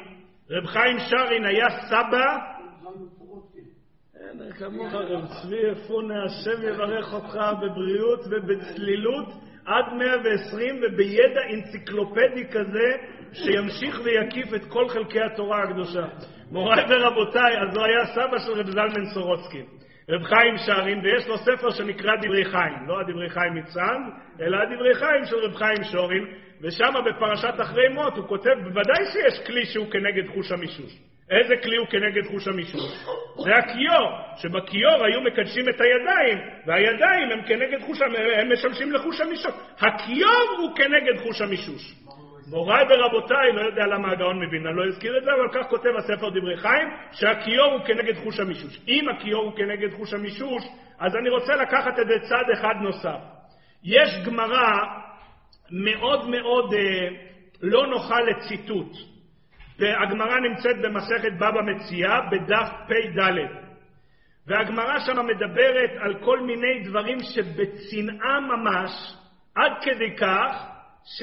רב חיים שרין היה סבא אין כמוך רב צבי אפונה, השם יברך אותך בבריאות ובצלילות עד 120 ובידע אנציקלופדי כזה שימשיך ויקיף את כל חלקי התורה הקדושה. מוריי ורבותיי, אז הוא היה סבא של רב זלמן סורוצקי. רב חיים שרין, ויש לו ספר שנקרא דברי חיים, לא הדברי חיים מצאנז, אלא הדברי חיים של רב חיים שורין, ושם בפרשת אחרי מות הוא כותב, בוודאי שיש כלי שהוא כנגד חוש המישוש. איזה כלי הוא כנגד חוש המישוש? זה הכיור, שבכיור היו מקדשים את הידיים, והידיים הם כנגד חוש, הם משמשים לחוש המישוש. הכיור הוא כנגד חוש המישוש. מוריי ורבותיי, לא יודע למה הגאון מבינה לא הזכיר את זה, אבל כך כותב הספר דברי חיים, שהכיור הוא כנגד חוש המישוש. אם הכיור הוא כנגד חוש המישוש, אז אני רוצה לקחת את זה צד אחד נוסף. יש גמרא מאוד מאוד אה, לא נוחה לציטוט. והגמרא נמצאת במסכת בבא מציאה בדף פ"ד. והגמרא שם מדברת על כל מיני דברים שבצנעה ממש, עד כדי כך ש...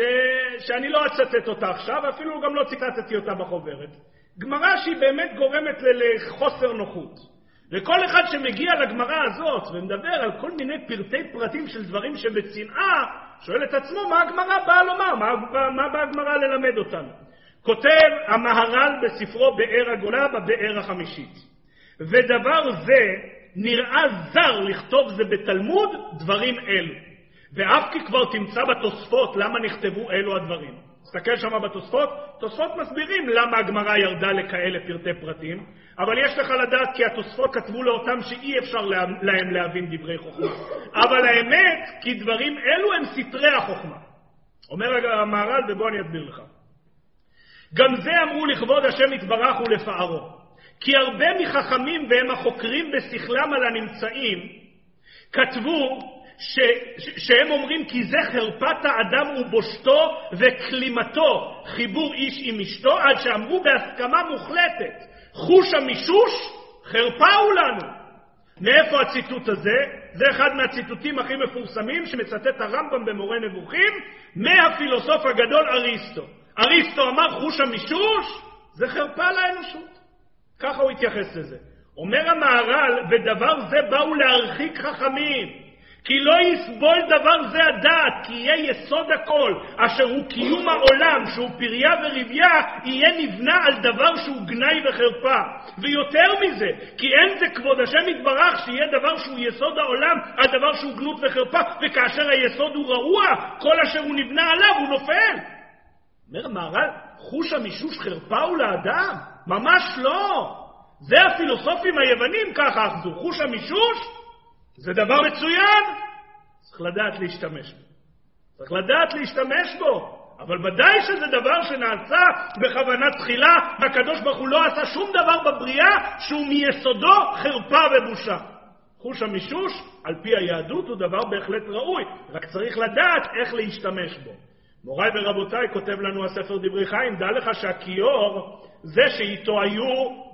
שאני לא אצטט אותה עכשיו, אפילו גם לא ציטטתי אותה בחוברת. גמרא שהיא באמת גורמת לחוסר נוחות. וכל אחד שמגיע לגמרא הזאת ומדבר על כל מיני פרטי פרטים של דברים שבצנעה, שואל את עצמו מה הגמרא באה לומר, מה, מה באה הגמרא ללמד אותנו. כותב המהר"ל בספרו באר הגולה בבאר החמישית. ודבר זה נראה זר לכתוב זה בתלמוד דברים אלו. ואף כי כבר תמצא בתוספות למה נכתבו אלו הדברים. תסתכל שם בתוספות, תוספות מסבירים למה הגמרא ירדה לכאלה פרטי פרטים, אבל יש לך לדעת כי התוספות כתבו לאותם שאי אפשר להם להבין דברי חוכמה. אבל האמת, כי דברים אלו הם סתרי החוכמה. אומר המהר"ל, ובוא אני אסביר לך. גם זה אמרו לכבוד השם יתברך ולפארו. כי הרבה מחכמים והם החוקרים בשכלם על הנמצאים, כתבו ש, ש, שהם אומרים כי זה חרפת האדם ובושתו וכלימתו, חיבור איש עם אשתו, עד שאמרו בהסכמה מוחלטת, חוש המישוש, חרפה הוא לנו. מאיפה הציטוט הזה? זה אחד מהציטוטים הכי מפורסמים שמצטט הרמב"ם במורה נבוכים, מהפילוסוף הגדול אריסטו. אריסטו אמר חוש המישוש זה חרפה לאנושות. ככה הוא התייחס לזה. אומר המהר"ל, ודבר זה באו להרחיק חכמים. כי לא יסבול דבר זה הדעת, כי יהיה יסוד הכל, אשר הוא קיום העולם, שהוא פריה ורבייה, יהיה נבנה על דבר שהוא גנאי וחרפה. ויותר מזה, כי אין זה כבוד השם יתברך שיהיה דבר שהוא יסוד העולם, על דבר שהוא גנות וחרפה, וכאשר היסוד הוא רעוע, כל אשר הוא נבנה עליו הוא נופל. אומר המהר"ל, חוש המישוש חרפה הוא לאדם? ממש לא. זה הפילוסופים היוונים ככה אחזו, חוש המישוש זה דבר מצוין, צריך לדעת להשתמש בו. צריך לדעת להשתמש בו. אבל ודאי שזה דבר שנעשה בכוונה תחילה, והקדוש ברוך הוא לא עשה שום דבר בבריאה שהוא מיסודו חרפה ובושה. חוש המישוש, על פי היהדות, הוא דבר בהחלט ראוי, רק צריך לדעת איך להשתמש בו. מוריי ורבותיי, כותב לנו הספר דברי חיים, דע לך שהכיור, זה שאיתו היו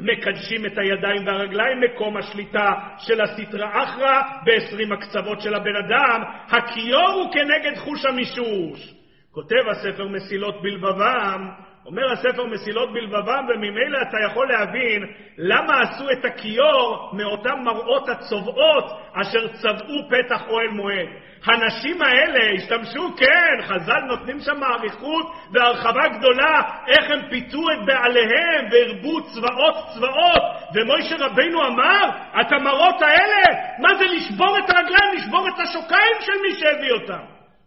מקדשים את הידיים והרגליים, מקום השליטה של הסטרא אחרא ב-20 הקצוות של הבן אדם, הכיור הוא כנגד חוש המישוש. כותב הספר מסילות בלבבם, אומר הספר מסילות בלבבם, וממילא אתה יכול להבין למה עשו את הכיור מאותן מראות הצובעות אשר צבעו פתח אוהל מועד. הנשים האלה השתמשו, כן, חז"ל נותנים שם אריכות והרחבה גדולה, איך הם פיתו את בעליהם והרבו צבאות צבאות, ומוישה רבינו אמר, את המראות האלה, מה זה לשבור את הרגליים, לשבור את השוקיים של מי שהביא אותם.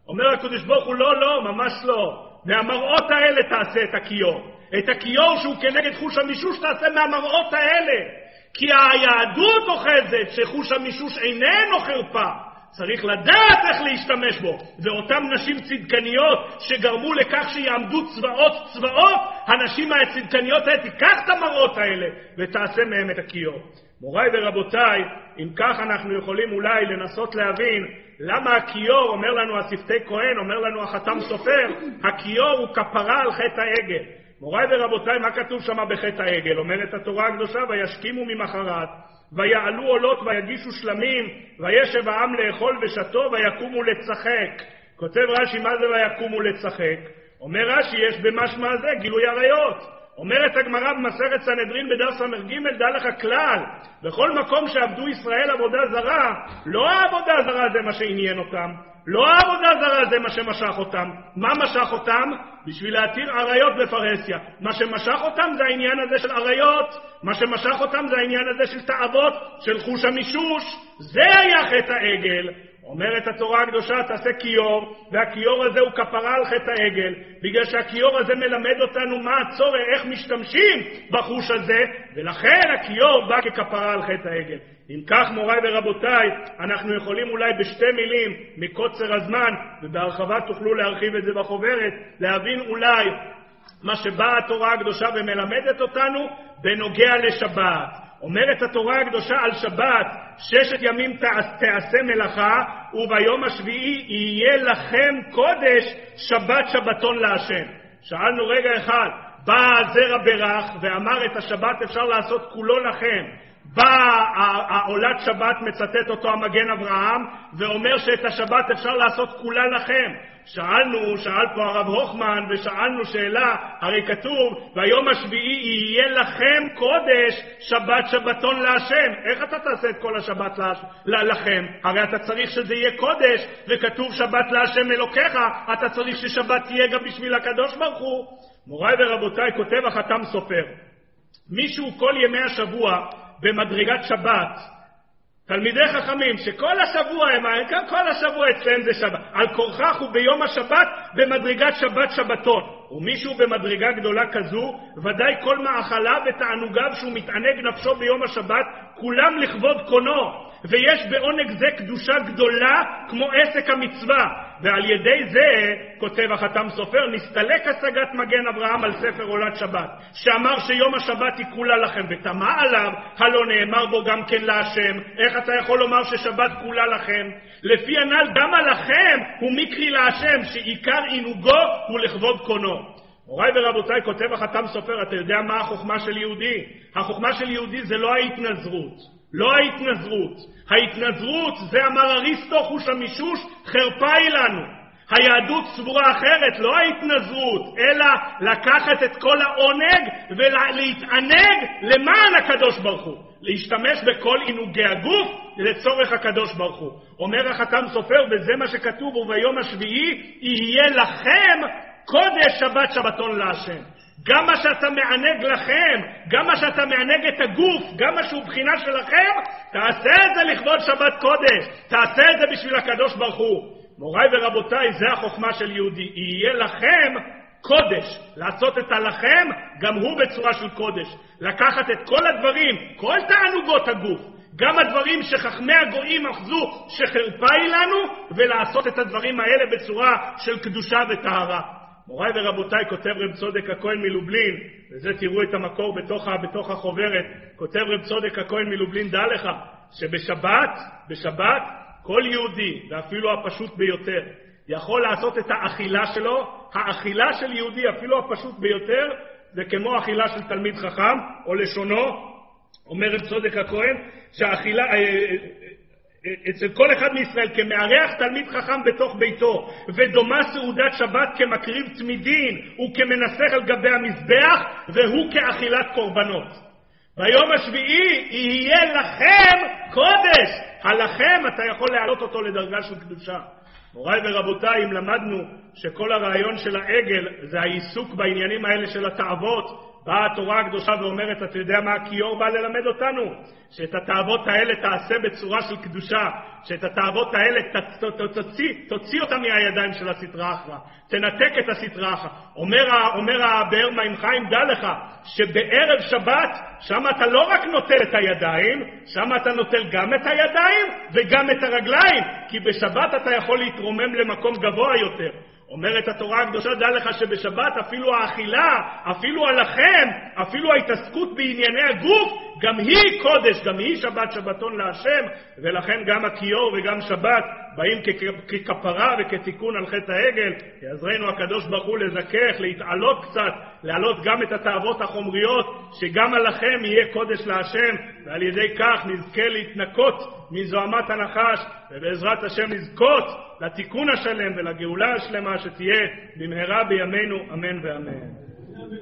אומר הקדוש ברוך הוא, לא, לא, ממש לא. מהמראות האלה תעשה את הכיור. את הכיור שהוא כנגד חוש המישוש תעשה מהמראות האלה. כי היהדות אוחזת שחוש המישוש איננו חרפה. צריך לדעת איך להשתמש בו. ואותן נשים צדקניות שגרמו לכך שיעמדו צבאות צבאות, הנשים הצדקניות האלה, תיקח את המראות האלה ותעשה מהם את הכיור. מוריי ורבותיי, אם כך אנחנו יכולים אולי לנסות להבין למה הכיור, אומר לנו השפתי כהן, אומר לנו החתם סופר, הכיור הוא כפרה על חטא העגל. מוריי ורבותיי, מה כתוב שם בחטא העגל? אומרת התורה הקדושה, וישכימו ממחרת, ויעלו עולות ויגישו שלמים, וישב העם לאכול ושתו, ויקומו לצחק. כותב רש"י, מה זה ויקומו לצחק? אומר רש"י, יש במשמע זה גילוי עריות. אומרת הגמרא במסכת סנהדרין בדף ס"ג, דע לך כלל, בכל מקום שעבדו ישראל עבודה זרה, לא העבודה זרה זה מה שעניין אותם, לא העבודה זרה זה מה שמשך אותם. מה משך אותם? בשביל להתיר עריות בפרהסיה. מה שמשך אותם זה העניין הזה של עריות, מה שמשך אותם זה העניין הזה של תאוות, של חוש המישוש. זה היה חטא העגל. אומרת התורה הקדושה, תעשה כיור, והכיור הזה הוא כפרה על חטא העגל, בגלל שהכיור הזה מלמד אותנו מה הצורך, איך משתמשים בחוש הזה, ולכן הכיור בא ככפרה על חטא העגל. אם כך, מוריי ורבותיי, אנחנו יכולים אולי בשתי מילים, מקוצר הזמן, ובהרחבה תוכלו להרחיב את זה בחוברת, להבין אולי מה שבאה התורה הקדושה ומלמדת אותנו בנוגע לשבת. אומרת התורה הקדושה על שבת, ששת ימים תעשה מלאכה, וביום השביעי יהיה לכם קודש שבת שבתון להשם. שאלנו רגע אחד, בא זרע ברך ואמר את השבת אפשר לעשות כולו לכם. בא העולת שבת, מצטט אותו המגן אברהם, ואומר שאת השבת אפשר לעשות כולה לכם. שאלנו, שאל פה הרב הוכמן, ושאלנו שאלה, הרי כתוב, ביום השביעי יהיה לכם קודש, שבת שבתון להשם. איך אתה תעשה את כל השבת לכם? הרי אתה צריך שזה יהיה קודש, וכתוב שבת להשם אלוקיך, אתה צריך ששבת תהיה גם בשביל הקדוש ברוך הוא. מוריי ורבותיי, כותב החתם סופר, מישהו כל ימי השבוע במדרגת שבת, תלמידי חכמים, שכל השבוע הם, כל השבוע אצלם זה שבת, על כורכך וביום השבת במדרגת שבת שבתון. ומישהו במדרגה גדולה כזו, ודאי כל מאכליו ותענוגיו שהוא מתענג נפשו ביום השבת, כולם לכבוד קונו. ויש בעונג זה קדושה גדולה כמו עסק המצווה, ועל ידי זה, כותב החתם סופר, נסתלק השגת מגן אברהם על ספר עולת שבת, שאמר שיום השבת היא כולה לכם, ותמה עליו, הלא נאמר בו גם כן להשם, איך אתה יכול לומר ששבת כולה לכם? לפי הנ"ל גם עליכם הוא מקרי להשם, שעיקר עינוגו הוא לכבוד קונו. מוריי ורבותיי, כותב החתם סופר, אתה יודע מה החוכמה של יהודי? החוכמה של יהודי זה לא ההתנזרות. לא ההתנזרות. ההתנזרות, זה אמר אריסטו חוש המישוש, חרפה היא לנו. היהדות סבורה אחרת, לא ההתנזרות, אלא לקחת את כל העונג ולהתענג למען הקדוש ברוך הוא. להשתמש בכל עינוגי הגוף לצורך הקדוש ברוך הוא. אומר החתם סופר, וזה מה שכתוב, וביום השביעי יהיה לכם קודש שבת שבתון להשם. גם מה שאתה מענג לכם, גם מה שאתה מענג את הגוף, גם מה שהוא בחינה שלכם, תעשה את זה לכבוד שבת קודש, תעשה את זה בשביל הקדוש ברוך הוא. מוריי ורבותיי, זה החוכמה של יהודי. יהיה לכם קודש. לעשות את הלכם, גם הוא בצורה של קודש. לקחת את כל הדברים, כל תענוגות הגוף, גם הדברים שחכמי הגויים אחזו שחרפה היא לנו, ולעשות את הדברים האלה בצורה של קדושה וטהרה. מוריי ורבותיי, כותב רב צודק הכהן מלובלין, וזה תראו את המקור בתוך, בתוך החוברת, כותב רב צודק הכהן מלובלין, דע לך שבשבת, בשבת, כל יהודי, ואפילו הפשוט ביותר, יכול לעשות את האכילה שלו, האכילה של יהודי, אפילו הפשוט ביותר, זה כמו אכילה של תלמיד חכם, או לשונו, אומר רב צודק הכהן, שהאכילה, אה, אה, אצל כל אחד מישראל כמארח תלמיד חכם בתוך ביתו, ודומה סעודת שבת כמקריב תמידין וכמנסח על גבי המזבח, והוא כאכילת קורבנות. ביום השביעי יהיה לכם קודש. הלכם אתה יכול להעלות אותו לדרגה של קדושה. מוריי ורבותיי, אם למדנו שכל הרעיון של העגל זה העיסוק בעניינים האלה של התאוות, באה התורה הקדושה ואומרת, אתה יודע מה הכיור בא ללמד אותנו? שאת התאוות האלה תעשה בצורה של קדושה, שאת התאוות האלה ת, ת, ת, תוציא, תוציא אותה מהידיים של הסטרא אחרא, תנתק את הסטרא אחרא. אומר, אומר הבאר מים חיים, דע לך, שבערב שבת, שם אתה לא רק נוטל את הידיים, שם אתה נוטל גם את הידיים וגם את הרגליים, כי בשבת אתה יכול להתרומם למקום גבוה יותר. אומרת התורה הקדושה, דע לך שבשבת אפילו האכילה, אפילו הלחם, אפילו ההתעסקות בענייני הגוף, גם היא קודש, גם היא שבת שבתון להשם, ולכן גם הכיור וגם שבת באים ככפרה וכתיקון על חטא העגל. יעזרנו הקדוש ברוך הוא לזכך, להתעלות קצת, להעלות גם את התאוות החומריות, שגם הלחם יהיה קודש להשם, ועל ידי כך נזכה להתנקות מזוהמת הנחש, ובעזרת השם נזכות לתיקון השלם ולגאולה השלמה שתהיה במהרה בימינו, אמן ואמן.